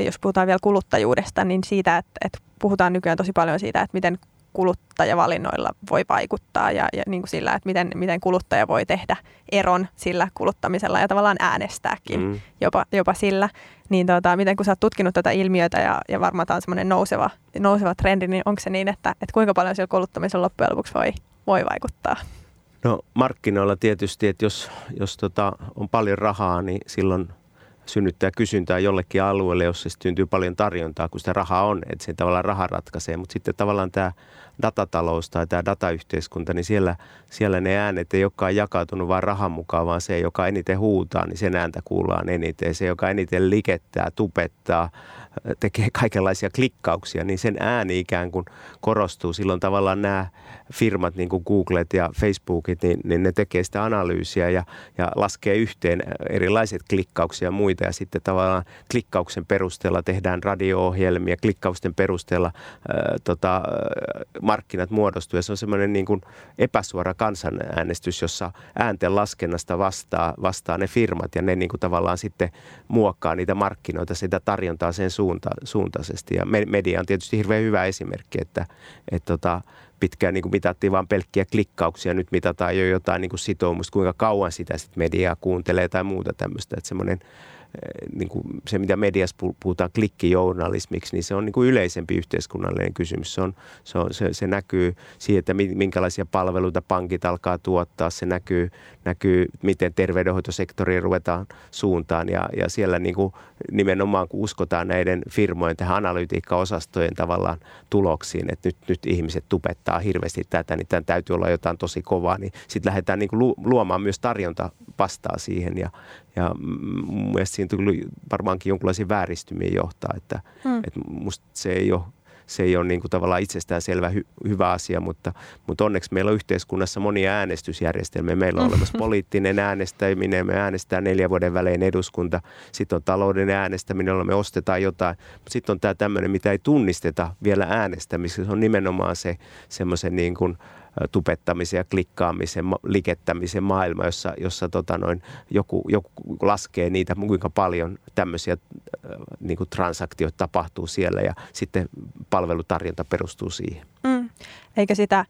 jos puhutaan vielä kuluttajuudesta, niin siitä, että, että puhutaan nykyään tosi paljon siitä, että miten kuluttajavalinnoilla voi vaikuttaa ja, ja niin kuin sillä, että miten, miten kuluttaja voi tehdä eron sillä kuluttamisella ja tavallaan äänestääkin mm. jopa, jopa sillä. Niin tota, miten kun sä oot tutkinut tätä ilmiötä ja, ja varmaan tämä on semmoinen nouseva, nouseva trendi, niin onko se niin, että, että kuinka paljon sillä kuluttamisella loppujen lopuksi voi, voi vaikuttaa? No markkinoilla tietysti, että jos, jos tota, on paljon rahaa, niin silloin synnyttää kysyntää jollekin alueelle, jossa syntyy paljon tarjontaa, kun sitä rahaa on, että se tavallaan raha ratkaisee. Mutta sitten tavallaan tämä datatalous tai tämä datayhteiskunta, niin siellä, siellä ne äänet ei olekaan jakautunut vain rahan mukaan, vaan se, joka eniten huutaa, niin sen ääntä kuullaan eniten. Se, joka eniten likettää, tupettaa, tekee kaikenlaisia klikkauksia, niin sen ääni ikään kuin korostuu. Silloin tavallaan nämä firmat, niin kuin Googlet ja Facebookit, niin, niin ne tekee sitä analyysiä ja, ja laskee yhteen erilaiset klikkauksia ja muita. Ja sitten tavallaan klikkauksen perusteella tehdään radio-ohjelmia, klikkausten perusteella ää, tota, markkinat muodostuu. Ja se on semmoinen niin kuin epäsuora kansanäänestys, jossa äänten laskennasta vastaa, vastaa ne firmat ja ne niin kuin tavallaan sitten muokkaa niitä markkinoita, sitä tarjontaa sen suunta, suuntaisesti. Ja media on tietysti hirveän hyvä esimerkki, että, että tota, pitkään niin kuin mitattiin vain pelkkiä klikkauksia, nyt mitataan jo jotain niin kuin sitoumusta, kuinka kauan sitä sit mediaa kuuntelee tai muuta tämmöistä. Että semmoinen niin kuin se, mitä mediassa puhutaan klikkijournalismiksi, niin se on niin kuin yleisempi yhteiskunnallinen kysymys. Se, on, se, on, se, se näkyy siihen, että minkälaisia palveluita pankit alkaa tuottaa. Se näkyy, näkyy miten terveydenhoitosektori ruvetaan suuntaan. Ja, ja siellä niin kuin nimenomaan, kun uskotaan näiden firmojen tähän analytiikkaosastojen tavallaan tuloksiin, että nyt, nyt ihmiset tupettaa hirveästi tätä, niin tämän täytyy olla jotain tosi kovaa, niin sitten lähdetään niin kuin luomaan myös tarjonta vastaa siihen. Ja, ja mun mielestä siinä tuli varmaankin jonkinlaisia vääristymiä johtaa, että, hmm. että musta se ei ole se ei ole niin kuin tavallaan itsestäänselvä hy, hyvä asia, mutta, mutta onneksi meillä on yhteiskunnassa monia äänestysjärjestelmiä. Meillä on olemassa poliittinen äänestäminen, me äänestää neljä vuoden välein eduskunta, sitten on talouden äänestäminen, jolla me ostetaan jotain, mutta sitten on tämä tämmöinen, mitä ei tunnisteta vielä äänestämisessä, se on nimenomaan se semmoisen niin kuin, tupettamisen ja klikkaamisen, likettämisen maailma, jossa, jossa tota noin, joku, joku laskee niitä, kuinka paljon tämmöisiä niin kuin transaktioita tapahtuu siellä ja sitten palvelutarjonta perustuu siihen. Mm. Eikä sitä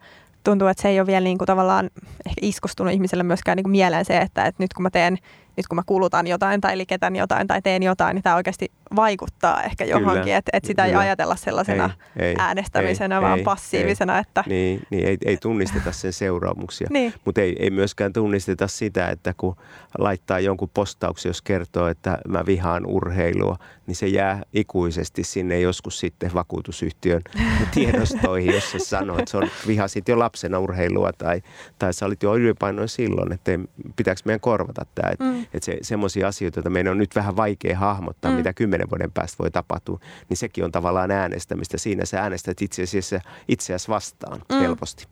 tuntuu, että se ei ole vielä niin kuin tavallaan ehkä iskostunut ihmiselle myöskään niin kuin mieleen se, että, että nyt kun mä teen, nyt kun mä kulutan jotain tai liketän jotain tai teen jotain, niin tämä oikeasti vaikuttaa ehkä johonkin, että, että sitä Kyllä. ei ajatella sellaisena ei, ei, äänestämisenä, ei, vaan ei, passiivisena. Ei, että... Niin, niin ei, ei tunnisteta sen seuraamuksia, niin. mutta ei, ei myöskään tunnisteta sitä, että kun laittaa jonkun postauksen, jos kertoo, että mä vihaan urheilua, niin se jää ikuisesti sinne joskus sitten vakuutusyhtiön tiedostoihin, jos se sanoo, että se on vihasit jo lapsena urheilua tai, tai sä olit jo ylipainoin silloin, että pitääkö meidän korvata tämä. Mm. Et se, semmoisia asioita, joita meidän on nyt vähän vaikea hahmottaa, mm. mitä kymmenen vuoden päästä voi tapahtua, niin sekin on tavallaan äänestämistä. Siinä sä äänestät itse asiassa itseäsi vastaan mm. helposti.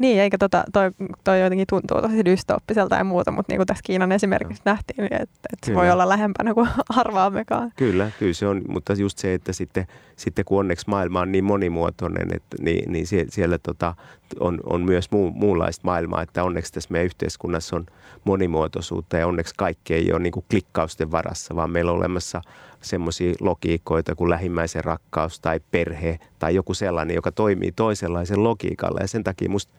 Niin, eikä tota, toi, toi jotenkin tuntuu tosi dystooppiselta ja muuta, mutta niin kuin tässä Kiinan esimerkiksi no. nähtiin, niin että, että se voi olla lähempänä kuin arvaammekaan. Kyllä, kyllä se on, mutta just se, että sitten, sitten kun onneksi maailma on niin monimuotoinen, että, niin, niin siellä, siellä tota, on, on myös muu, muunlaista maailmaa, että onneksi tässä meidän yhteiskunnassa on monimuotoisuutta ja onneksi kaikki ei ole niin kuin klikkausten varassa, vaan meillä on olemassa – semmoisia logiikoita kuin lähimmäisen rakkaus tai perhe tai joku sellainen, joka toimii toisenlaisen logiikalla. Ja sen takia musta,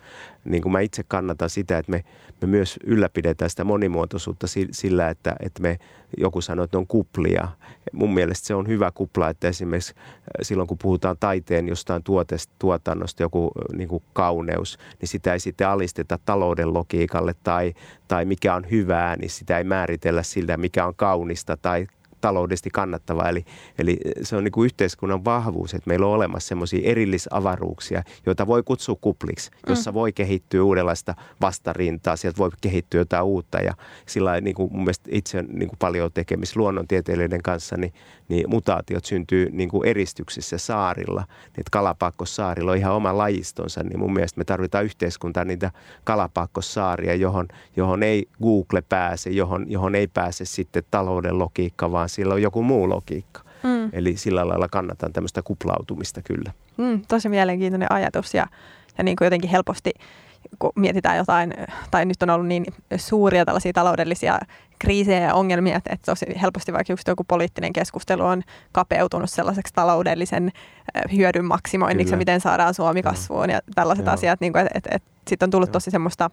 niin kuin mä itse kannatan sitä, että me, me myös ylläpidetään sitä monimuotoisuutta sillä, että, että me joku sanoo, että ne on kuplia. Mun mielestä se on hyvä kupla, että esimerkiksi äh, silloin kun puhutaan taiteen jostain tuotesta, tuotannosta, joku äh, niin kuin kauneus, niin sitä ei sitten alisteta talouden logiikalle tai, tai mikä on hyvää, niin sitä ei määritellä siltä, mikä on kaunista tai taloudellisesti kannattavaa. Eli, eli se on niin kuin yhteiskunnan vahvuus, että meillä on olemassa semmoisia erillisavaruuksia, joita voi kutsua kupliksi, jossa mm. voi kehittyä uudenlaista vastarintaa, sieltä voi kehittyä jotain uutta. Ja sillä niin kuin mun mielestä itse on niin kuin paljon tekemistä luonnontieteilijöiden kanssa, niin, niin mutaatiot syntyy niin kuin eristyksissä saarilla. Niin Kalapakkossaarilla on ihan oma lajistonsa, niin mun mielestä me tarvitaan yhteiskuntaa niitä Kalapakkosaaria, johon, johon ei Google pääse, johon, johon ei pääse sitten talouden logiikka, vaan sillä on joku muu logiikka. Mm. Eli sillä lailla kannatan tämmöistä kuplautumista kyllä. Mm, tosi mielenkiintoinen ajatus ja, ja niin kuin jotenkin helposti kun mietitään jotain, tai nyt on ollut niin suuria tällaisia taloudellisia kriisejä ja ongelmia, että, tosi helposti vaikka just joku poliittinen keskustelu on kapeutunut sellaiseksi taloudellisen hyödyn maksimoinniksi, miten saadaan Suomi kasvuun ja tällaiset Joo. asiat, niin kuin, että, että, että sitten on tullut tosi semmoista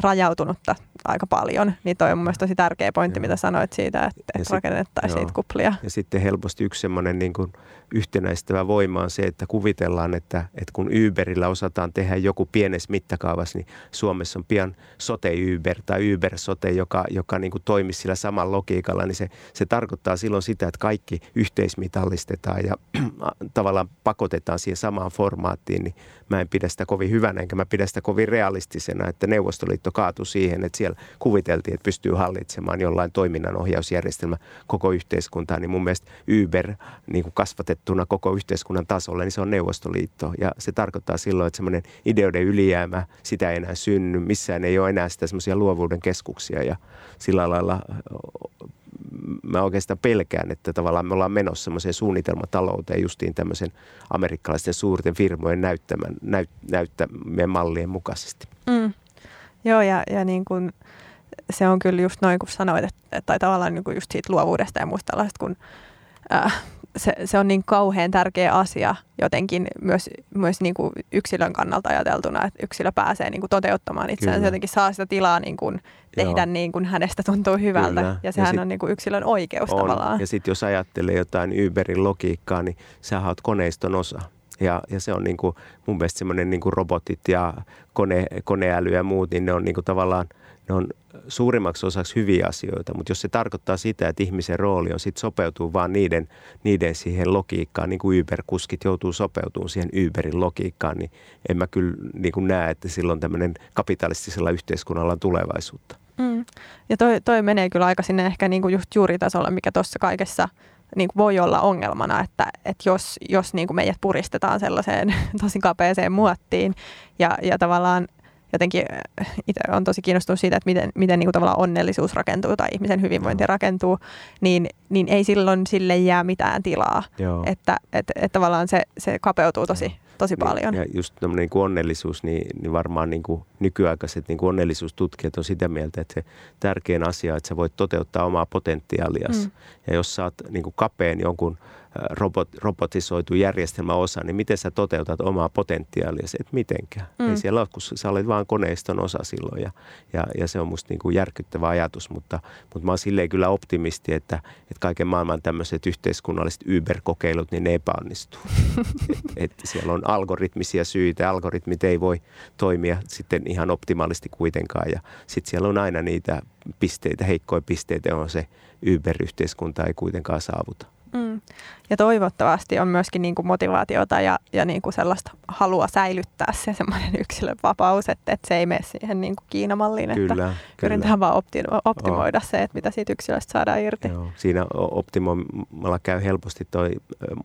rajautunutta aika paljon, niin toi on mun tosi tärkeä pointti, Joo. mitä sanoit siitä, että, että rakennettaisiin niitä kuplia. Ja sitten helposti yksi semmoinen niin kuin yhtenäistävä voima on se, että kuvitellaan, että, että kun Uberillä osataan tehdä joku pienessä mittakaavassa, niin Suomessa on pian sote-Uber tai Uber-sote, joka, joka niin kuin toimisi sillä samalla logiikalla, niin se, se tarkoittaa silloin sitä, että kaikki yhteismitallistetaan ja tavallaan pakotetaan siihen samaan formaattiin, niin mä en pidä sitä kovin hyvänä, enkä mä pidä sitä kovin realistisena, että Neuvostoliitto kaatui siihen, että siellä kuviteltiin, että pystyy hallitsemaan jollain toiminnanohjausjärjestelmä koko yhteiskuntaa, niin mun mielestä Uber niin kuin kasvatettuna koko yhteiskunnan tasolle, niin se on Neuvostoliitto. Ja se tarkoittaa silloin, että semmoinen ideoiden ylijäämä, sitä ei enää synny, missään ei ole enää sitä semmoisia luovuuden keskuksia ja sillä lailla mä oikeastaan pelkään, että tavallaan me ollaan menossa semmoiseen suunnitelmatalouteen justiin tämmöisen amerikkalaisten suurten firmojen näyttämän, näyt, näyttämien mallien mukaisesti. Mm. Joo, ja, ja niin kuin se on kyllä just noin, kun sanoit, että, tai tavallaan niin kuin just siitä luovuudesta ja muista tällaista, kun äh, se, se on niin kauhean tärkeä asia jotenkin myös, myös niin kuin yksilön kannalta ajateltuna, että yksilö pääsee niin kuin toteuttamaan itseään. Se jotenkin saa sitä tilaa niin kuin tehdä niin kuin hänestä tuntuu hyvältä. Kyllä. Ja sehän ja sit, on niin kuin yksilön oikeus on. tavallaan. Ja sitten jos ajattelee jotain Uberin logiikkaa, niin sä oot koneiston osa. Ja, ja se on niin kuin, mun mielestä semmoinen niin robotit ja kone, koneäly ja muut, niin ne on niin kuin tavallaan – ne on suurimmaksi osaksi hyviä asioita, mutta jos se tarkoittaa sitä, että ihmisen rooli on sitten sopeutuu vaan niiden, niiden siihen logiikkaan, niin kuin Uber-kuskit joutuu sopeutumaan siihen Uberin logiikkaan, niin en mä kyllä niin kuin näe, että silloin tämmöinen kapitalistisella yhteiskunnalla on tulevaisuutta. Mm. Ja toi, toi menee kyllä aika sinne ehkä niin kuin just juuritasolle, mikä tuossa kaikessa niin kuin voi olla ongelmana, että, että jos, jos niin kuin meidät puristetaan sellaiseen tosi kapeeseen muottiin ja, ja tavallaan jotenkin äh, itse on tosi kiinnostunut siitä, että miten, miten niin kuin tavallaan onnellisuus rakentuu tai ihmisen hyvinvointi no. rakentuu, niin, niin ei silloin sille jää mitään tilaa. Joo. Että et, et tavallaan se, se kapeutuu tosi, tosi niin, paljon. Ja just niin kuin onnellisuus, niin, niin varmaan niin kuin nykyaikaiset niin kuin onnellisuustutkijat on sitä mieltä, että se tärkein asia, että sä voit toteuttaa omaa potentiaaliasi. Mm. Ja jos sä oot niin kuin kapeen jonkun – robot, robotisoitu järjestelmäosa, niin miten sä toteutat omaa potentiaalia? Et mitenkään. Mm. Ei siellä ole, kun sä olet vaan koneiston osa silloin ja, ja, ja se on musta niin kuin järkyttävä ajatus, mutta, mutta mä oon silleen kyllä optimisti, että, että kaiken maailman tämmöiset yhteiskunnalliset Uber-kokeilut, niin ne epäonnistuu. et, et siellä on algoritmisia syitä, algoritmit ei voi toimia sitten ihan optimaalisti kuitenkaan ja sitten siellä on aina niitä pisteitä, heikkoja pisteitä, on se Uber-yhteiskunta ei kuitenkaan saavuta. Mm. Ja toivottavasti on myöskin niin kuin motivaatiota ja, ja niin kuin sellaista halua säilyttää se semmoinen yksilön vapaus, että, että se ei mene siihen niin kuin Kiinamalliin, että kyllä, yritetään vaan opti- optimoida oh. se, että mitä siitä yksilöstä saadaan irti. Joo. Siinä optimoimalla käy helposti toi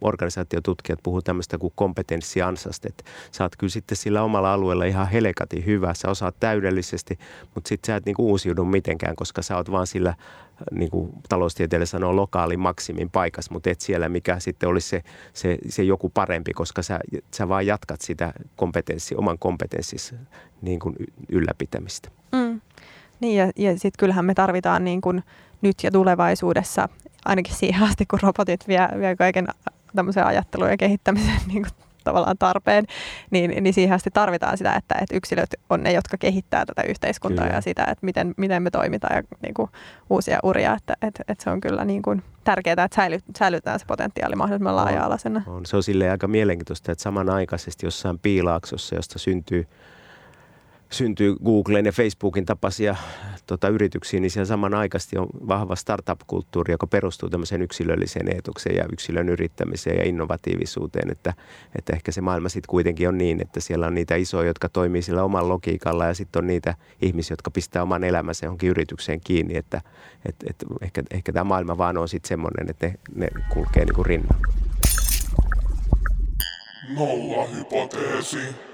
organisaatiotutkijat puhuu tämmöistä kuin kompetenssiansasta, että sä oot kyllä sitten sillä omalla alueella ihan helekati hyvä, sä osaat täydellisesti, mutta sitten sä et niin kuin uusiudu mitenkään, koska sä oot vaan sillä niin kuin taloustieteellä sanoo, lokaalin maksimin paikassa, mutta et siellä mikä sitten olisi se, se, se joku parempi, koska sä, sä vaan jatkat sitä kompetenssi, oman kompetenssis niin kuin ylläpitämistä. Mm. Niin ja, ja sitten kyllähän me tarvitaan niin kuin nyt ja tulevaisuudessa, ainakin siihen asti kun robotit vie, vie kaiken tämmöisen ajattelun ja kehittämisen niin kuin tavallaan tarpeen, niin, niin siihen asti tarvitaan sitä, että, että yksilöt on ne, jotka kehittää tätä yhteiskuntaa kyllä. ja sitä, että miten, miten me toimitaan ja niin kuin, uusia uria. Että, että, että se on kyllä niin kuin, tärkeää, että säily, säilytetään se potentiaali mahdollisimman laaja-alaisena. On. Se on silleen aika mielenkiintoista, että samanaikaisesti jossain piilaaksossa, josta syntyy – syntyy Googlen ja Facebookin tapaisia tota, yrityksiä, niin siellä samanaikaisesti on vahva startup-kulttuuri, joka perustuu tämmöiseen yksilölliseen eetukseen ja yksilön yrittämiseen ja innovatiivisuuteen. Että, että ehkä se maailma sitten kuitenkin on niin, että siellä on niitä isoja, jotka toimii sillä oman logiikalla ja sitten on niitä ihmisiä, jotka pistää oman elämänsä johonkin yritykseen kiinni. Että et, et ehkä, ehkä tämä maailma vaan on sitten semmoinen, että ne, ne kulkee niin kuin rinnalla. Nolla hypoteesi.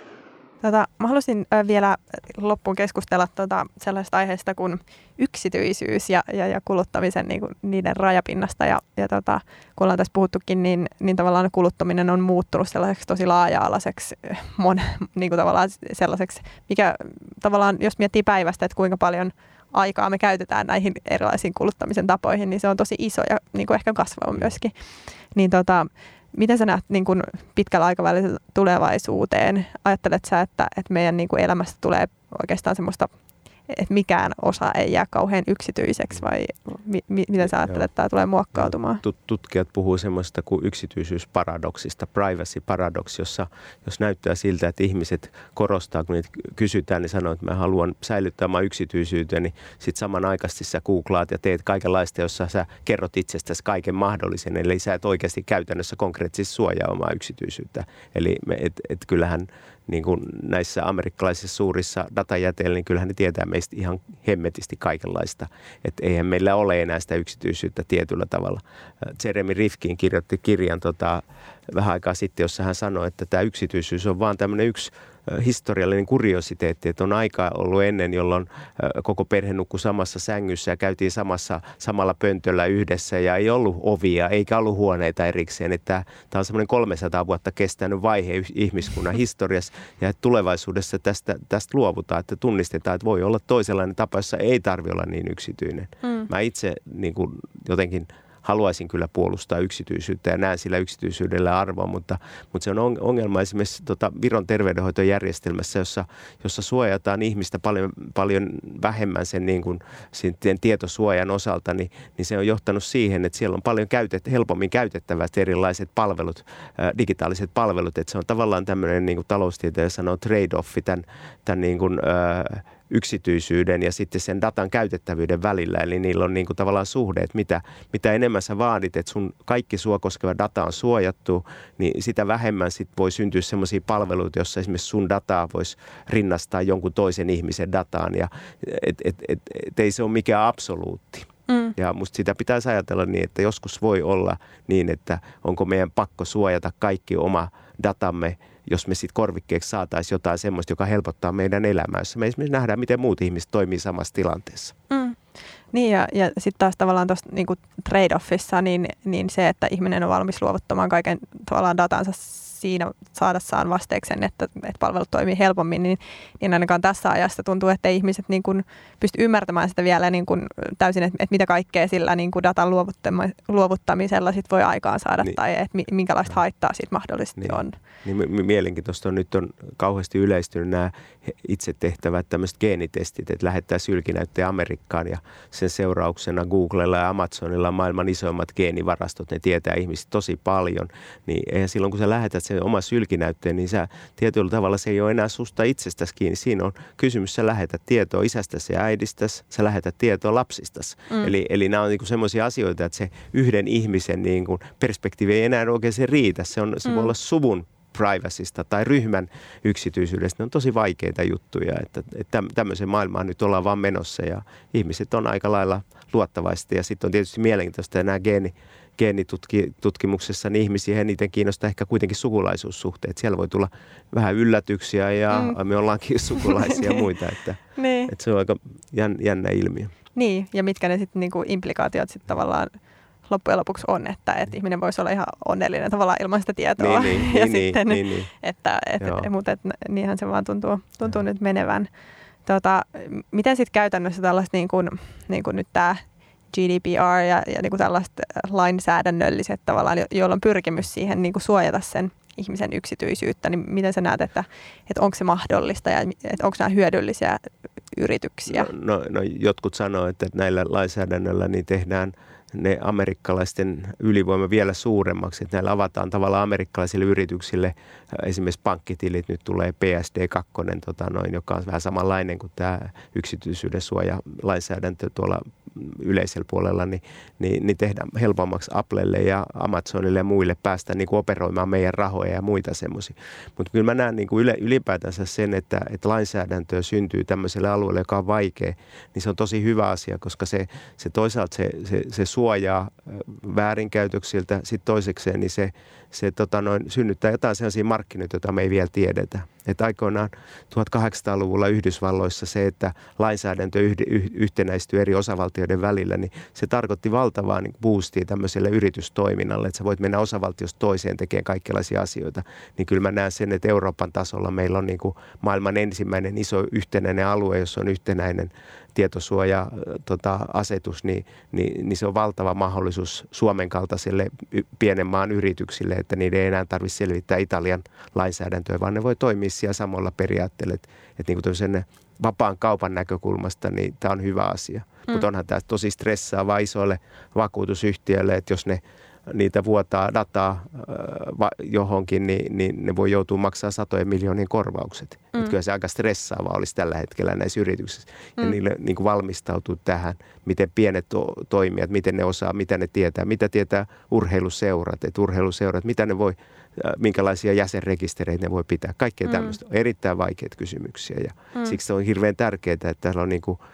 Tota, mä haluaisin vielä loppuun keskustella tota sellaista aiheesta kuin yksityisyys ja, ja, ja kuluttamisen niin kuin, niiden rajapinnasta. Ja, ja tota, kun ollaan tässä puhuttukin, niin, niin tavallaan kuluttaminen on muuttunut sellaiseksi tosi laaja-alaiseksi, mon, niin kuin tavallaan sellaiseksi, mikä tavallaan, jos miettii päivästä, että kuinka paljon aikaa me käytetään näihin erilaisiin kuluttamisen tapoihin, niin se on tosi iso ja niin kuin ehkä kasvava myöskin. Niin tota, miten sä näet niin kuin pitkällä aikavälillä tulevaisuuteen? Ajattelet sä, että, että meidän niin kuin elämästä tulee oikeastaan semmoista että mikään osa ei jää kauhean yksityiseksi vai mi- mi- miten sä ajattelet, että tämä tulee muokkautumaan? Tutkijat puhuu semmoista kuin yksityisyysparadoksista, privacy paradox, jossa jos näyttää siltä, että ihmiset korostaa, kun niitä kysytään, niin sanoo, että mä haluan säilyttää omaa yksityisyyteni, niin sitten samanaikaisesti sä googlaat ja teet kaikenlaista, jossa sä kerrot itsestäsi kaiken mahdollisen, eli sä et oikeasti käytännössä konkreettisesti suojaa omaa yksityisyyttä. Eli et, et kyllähän niin kuin näissä amerikkalaisissa suurissa datajäteillä, niin kyllähän ne tietää meistä ihan hemmetisti kaikenlaista. Että eihän meillä ole enää sitä yksityisyyttä tietyllä tavalla. Jeremy Rifkin kirjoitti kirjan tota, vähän aikaa sitten, jossa hän sanoi, että tämä yksityisyys on vaan tämmöinen yksi historiallinen kuriositeetti, että on aika ollut ennen, jolloin koko perhe nukkui samassa sängyssä ja käytiin samassa, samalla pöntöllä yhdessä ja ei ollut ovia eikä ollut huoneita erikseen. Että tämä on semmoinen 300 vuotta kestänyt vaihe ihmiskunnan historiassa ja että tulevaisuudessa tästä, tästä luovutaan, että tunnistetaan, että voi olla toisenlainen tapa, jossa ei tarvitse olla niin yksityinen. Mm. Mä itse niin kuin jotenkin – haluaisin kyllä puolustaa yksityisyyttä ja näen sillä yksityisyydellä arvoa, mutta, mutta se on ongelma esimerkiksi tota Viron terveydenhoitojärjestelmässä, jossa, jossa suojataan ihmistä paljon, paljon vähemmän sen, niin kuin, sen tietosuojan osalta, niin, niin se on johtanut siihen, että siellä on paljon käytet, helpommin käytettävät erilaiset palvelut, digitaaliset palvelut, että se on tavallaan tämmöinen niin kuin taloustieteilijä sanoo trade-offi tämän, tämän niin kuin, äh, yksityisyyden ja sitten sen datan käytettävyyden välillä. Eli niillä on niin kuin tavallaan suhde, että mitä, mitä enemmän sä vaadit, että sun kaikki sua koskeva data on suojattu, niin sitä vähemmän sit voi syntyä sellaisia palveluita, joissa esimerkiksi sun dataa voisi rinnastaa jonkun toisen ihmisen dataan. Ja et, et, et, et ei se ole mikään absoluutti. Mm. Ja musta sitä pitäisi ajatella niin, että joskus voi olla niin, että onko meidän pakko suojata kaikki oma datamme – jos me sitten korvikkeeksi saataisiin jotain semmoista, joka helpottaa meidän elämää, jossa me esimerkiksi nähdään, miten muut ihmiset toimii samassa tilanteessa. Mm. Niin ja, ja sitten taas tavallaan tuossa niinku trade-offissa, niin, niin se, että ihminen on valmis luovuttamaan kaiken tavallaan datansa siinä saadessaan vasteeksen, että, että palvelut toimii helpommin, niin, niin ainakaan tässä ajassa tuntuu, että ihmiset niin kuin pysty ymmärtämään sitä vielä niin kuin täysin, että, että mitä kaikkea sillä niin kuin datan luovuttamisella sit voi aikaan saada niin. tai että minkälaista haittaa siitä mahdollisesti niin. on. Niin mielenkiintoista on, nyt on kauheasti yleistynyt nämä itse tehtävät tämmöiset geenitestit, että lähettää sylkinäyttöjä Amerikkaan ja sen seurauksena Googlella ja Amazonilla on maailman isoimmat geenivarastot, ne tietää ihmistä tosi paljon, niin eihän silloin kun sä lähetät sen oma sylkinäytteen, niin sä tietyllä tavalla se ei ole enää susta itsestäsi kiinni. Siinä on kysymys, sä lähetät tietoa isästäsi ja äidistäsi, sä lähetät tietoa lapsistasi. Mm. Eli, eli nämä on niin semmoisia asioita, että se yhden ihmisen niin kuin perspektiivi ei enää oikein se riitä. Se, on, se mm. voi olla suvun privacysta tai ryhmän yksityisyydestä. Ne on tosi vaikeita juttuja, että, että tämmöisen maailmaan nyt ollaan vaan menossa ja ihmiset on aika lailla luottavaisesti ja sitten on tietysti mielenkiintoista nämä geeni, geenitutkimuksessa niin ihmisiä eniten kiinnostaa ehkä kuitenkin sukulaisuussuhteet. Siellä voi tulla vähän yllätyksiä ja mm. me ollaankin sukulaisia ja muita, että, niin. että se on aika jännä ilmiö. Niin, ja mitkä ne sitten niinku implikaatiot sitten tavallaan loppujen lopuksi on, että, että ihminen voisi olla ihan onnellinen tavallaan ilman sitä tietoa. Niin, niin, ja niin, sitten, niin, niin. Että, et, et, mutta niinhän se vaan tuntuu, tuntuu nyt menevän. Tota, miten sitten käytännössä tällaista niin kuin, niin kuin nyt tämä GDPR ja, ja niin kuin tällaiset lainsäädännölliset tavallaan, joilla on pyrkimys siihen niin kuin suojata sen ihmisen yksityisyyttä, niin miten sä näet, että, että onko se mahdollista ja että onko nämä hyödyllisiä yrityksiä? No, no, no jotkut sanoo, että näillä lainsäädännöllä niin tehdään – ne amerikkalaisten ylivoima vielä suuremmaksi. Että näillä avataan tavallaan amerikkalaisille yrityksille esimerkiksi pankkitilit. Nyt tulee PSD2, tota noin, joka on vähän samanlainen kuin tämä yksityisyyden suoja lainsäädäntö tuolla yleisellä puolella, niin, niin, niin tehdään helpommaksi Applelle ja Amazonille ja muille päästä niin kuin operoimaan meidän rahoja ja muita semmoisia. Mutta kyllä mä näen niin kuin ylipäätänsä sen, että, että lainsäädäntöä syntyy tämmöiselle alueelle, joka on vaikea, niin se on tosi hyvä asia, koska se, se toisaalta se, se, se suojaa väärinkäytöksiltä, sitten toisekseen niin se, se tota noin, synnyttää jotain sellaisia markkinoita, joita me ei vielä tiedetä. Että aikoinaan 1800-luvulla Yhdysvalloissa se, että lainsäädäntö yh, yh, yhtenäistyy eri osavaltioiden välillä, niin se tarkoitti valtavaa niin boostia tämmöiselle yritystoiminnalle, että sä voit mennä osavaltiosta toiseen tekemään kaikenlaisia asioita. Niin kyllä mä näen sen, että Euroopan tasolla meillä on niin kuin maailman ensimmäinen iso yhtenäinen alue, jossa on yhtenäinen tietosuoja-asetus, niin, niin, niin se on valtava mahdollisuus Suomen kaltaiselle pienen maan yrityksille, että niiden ei enää tarvitse selvittää Italian lainsäädäntöä, vaan ne voi toimia siellä samalla periaatteella. Että, että niin kuin vapaan kaupan näkökulmasta, niin tämä on hyvä asia. Mm. Mutta onhan tämä tosi stressaavaa isoille vakuutusyhtiöille, että jos ne niitä vuotaa dataa johonkin, niin, niin ne voi joutua maksaa satojen miljoonien korvaukset. Mm. Että kyllä se aika stressaavaa olisi tällä hetkellä näissä yrityksissä. Mm. Ja niille niin kuin valmistautuu tähän, miten pienet to- toimijat, miten ne osaa, mitä ne tietää, mitä tietää urheiluseurat, että urheiluseurat, mitä ne voi, minkälaisia jäsenrekistereitä ne voi pitää. Kaikkea mm. tämmöistä on erittäin vaikeita kysymyksiä ja mm. siksi on hirveän tärkeää, että täällä on niin kuin –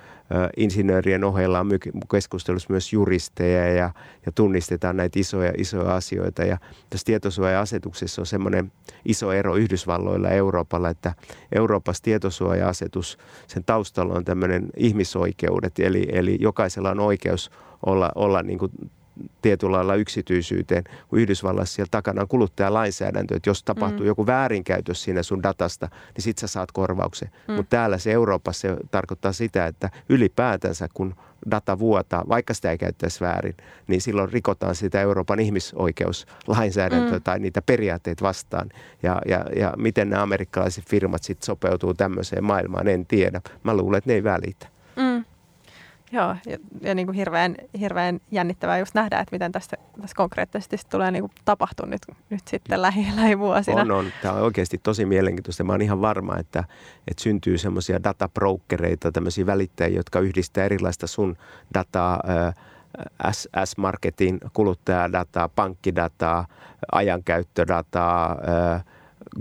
insinöörien ohella on keskustelussa myös juristeja ja, ja tunnistetaan näitä isoja, isoja asioita. Ja tässä tietosuoja-asetuksessa on semmoinen iso ero Yhdysvalloilla ja Euroopalla, että Euroopassa tietosuoja-asetus, sen taustalla on tämmöinen ihmisoikeudet, eli, eli jokaisella on oikeus olla, olla niin kuin tietyllä lailla yksityisyyteen, kun Yhdysvallassa siellä takana on kuluttajalainsäädäntö, että jos tapahtuu mm. joku väärinkäytös siinä sun datasta, niin sit sä saat korvauksen. Mm. Mutta täällä se Euroopassa se tarkoittaa sitä, että ylipäätänsä kun data vuotaa, vaikka sitä ei käyttäisi väärin, niin silloin rikotaan sitä Euroopan ihmisoikeuslainsäädäntöä mm. tai niitä periaatteita vastaan. Ja, ja, ja miten nämä amerikkalaiset firmat sitten sopeutuu tämmöiseen maailmaan, en tiedä. Mä luulen, että ne ei välitä. Joo, ja, ja niin kuin hirveän, hirveän jännittävää just nähdä, että miten tästä, tästä konkreettisesti tulee niin kuin tapahtua nyt, nyt sitten lähi, lähivuosina. On, on. Tämä on oikeasti tosi mielenkiintoista. Mä oon ihan varma, että, että syntyy semmoisia databrokereita, tämmöisiä välittäjiä, jotka yhdistää erilaista sun dataa, S-marketin kuluttajadataa, pankkidataa, ajankäyttödataa,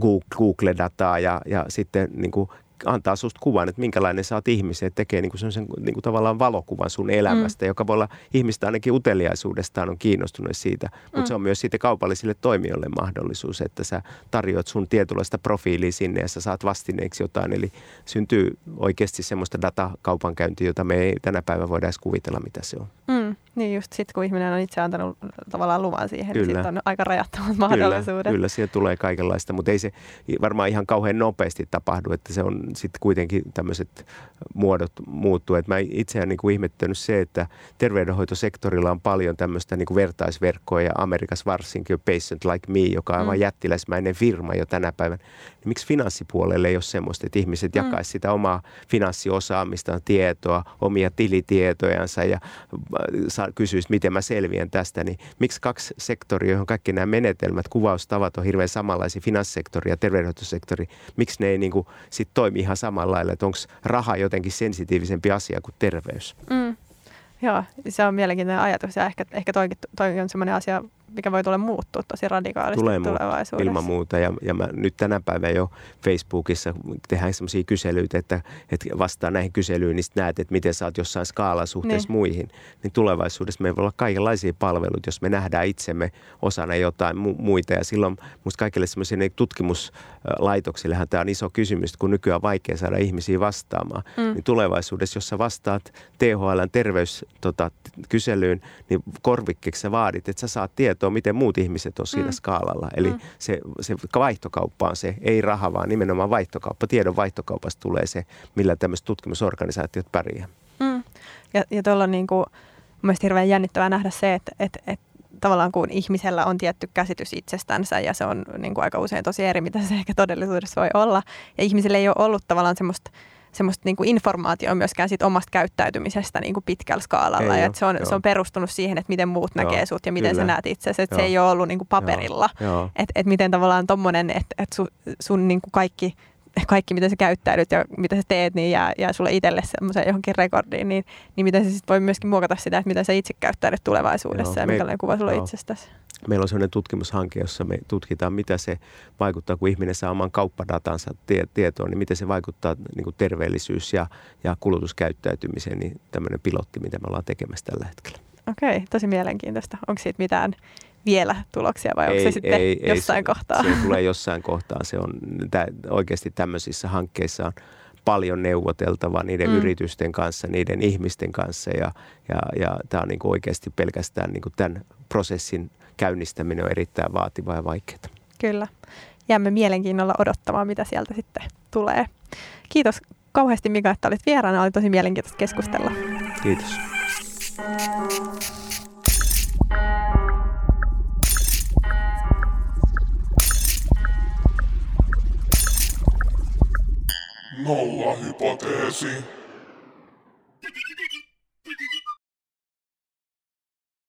Google-dataa ja, ja sitten niin kuin antaa susta kuvan, että minkälainen sä oot ihmisen, että tekee niin kuin sellaisen niin kuin tavallaan valokuvan sun elämästä, mm. joka voi olla ihmistä ainakin uteliaisuudestaan on kiinnostunut siitä, mutta mm. se on myös sitten kaupallisille toimijoille mahdollisuus, että sä tarjoat sun tietynlaista profiiliä sinne ja sä saat vastineeksi jotain, eli syntyy oikeasti semmoista datakaupankäyntiä, jota me ei tänä päivänä voida edes kuvitella, mitä se on. Mm. Niin just sitten, kun ihminen on itse antanut tavallaan luvan siihen, niin kyllä. niin sitten on aika rajattomat mahdollisuudet. Kyllä, kyllä, siellä tulee kaikenlaista, mutta ei se varmaan ihan kauhean nopeasti tapahdu, että se on sitten kuitenkin tämmöiset muodot muuttuu. Et mä itse olen niin ihmettänyt se, että terveydenhoitosektorilla on paljon tämmöistä niin vertaisverkkoa ja Amerikassa varsinkin Patient Like Me, joka on aivan mm. jättiläismäinen firma jo tänä päivänä. Niin miksi finanssipuolelle ei ole semmoista, että ihmiset mm. jakaisivat sitä omaa finanssiosaamistaan, tietoa, omia tilitietojansa ja äh, kysyisi, miten mä selviän tästä, niin miksi kaksi sektoria, johon kaikki nämä menetelmät, kuvaustavat on hirveän samanlaisia, finanssisektori ja terveydenhoitosektori, miksi ne ei niin kuin, sit toimi ihan samalla lailla, että onko raha jotenkin sensitiivisempi asia kuin terveys? Mm. Joo, se on mielenkiintoinen ajatus ja ehkä, ehkä toikin, toi on sellainen asia, mikä voi tulla muuttua tosi radikaalisti Tulee tulevaisuudessa. Ilman muuta. Ja, ja mä nyt tänä päivänä jo Facebookissa tehdään sellaisia kyselyitä, että, että vastaan näihin kyselyyn, niin näet, että miten sä oot jossain skaalalla suhteessa niin. muihin. Niin tulevaisuudessa meillä voi olla kaikenlaisia palveluita, jos me nähdään itsemme osana jotain mu- muita. Ja silloin musta kaikille semmoisille tutkimuslaitoksillehan tämä on iso kysymys, kun nykyään on vaikea saada ihmisiä vastaamaan. Mm. Niin tulevaisuudessa, jos sä vastaat THLn terveyskyselyyn, tota, niin korvikkeeksi sä vaadit, että sä saat tietoa kertoo, miten muut ihmiset on siinä mm. skaalalla. Eli mm. se, se vaihtokauppa on se, ei raha, vaan nimenomaan vaihtokauppa. Tiedon vaihtokaupasta tulee se, millä tämmöiset tutkimusorganisaatiot pärjää. Mm. Ja, ja tuolla on niin kuin, mielestäni hirveän jännittävää nähdä se, että, että, että tavallaan kun ihmisellä on tietty käsitys itsestänsä ja se on niin kuin aika usein tosi eri, mitä se ehkä todellisuudessa voi olla. Ja ihmisellä ei ole ollut tavallaan semmoista semmoista niin informaatiota myöskään siitä omasta käyttäytymisestä niin kuin pitkällä skaalalla. Ei ja se, on, se on perustunut siihen, että miten muut joo, näkee sut ja miten kyllä. sä näet itse. Että se ei ole ollut niin kuin paperilla. Että et miten tavallaan tommonen, että et sun, sun niin kuin kaikki kaikki, miten sä käyttäydyt ja mitä sä teet, niin jää, jää sulle itselle semmoiseen johonkin rekordiin, niin, niin miten se sitten voi myöskin muokata sitä, että miten sä itse käyttäydyt tulevaisuudessa Joo, ja minkälainen kuva sulla itsestäsi meillä on sellainen tutkimushanke, jossa me tutkitaan, mitä se vaikuttaa, kun ihminen saa oman kauppadatansa tie, tietoon, niin miten se vaikuttaa niin kuin terveellisyys ja, ja kulutuskäyttäytymiseen, niin tämmöinen pilotti, mitä me ollaan tekemässä tällä hetkellä. Okei, tosi mielenkiintoista. Onko siitä mitään vielä tuloksia vai onko ei, se sitten ei, jossain ei, kohtaa? Se, se tulee jossain kohtaa. Se on tä, oikeasti tämmöisissä hankkeissa on paljon neuvoteltavaa niiden mm. yritysten kanssa, niiden ihmisten kanssa ja, ja, ja tämä on niin kuin oikeasti pelkästään niin kuin tämän prosessin käynnistäminen on erittäin vaativaa ja vaikeaa. Kyllä. Jäämme mielenkiinnolla odottamaan, mitä sieltä sitten tulee. Kiitos kauheasti Mika, että olit vieraana. Oli tosi mielenkiintoista keskustella. Kiitos. Nolla hypoteesi.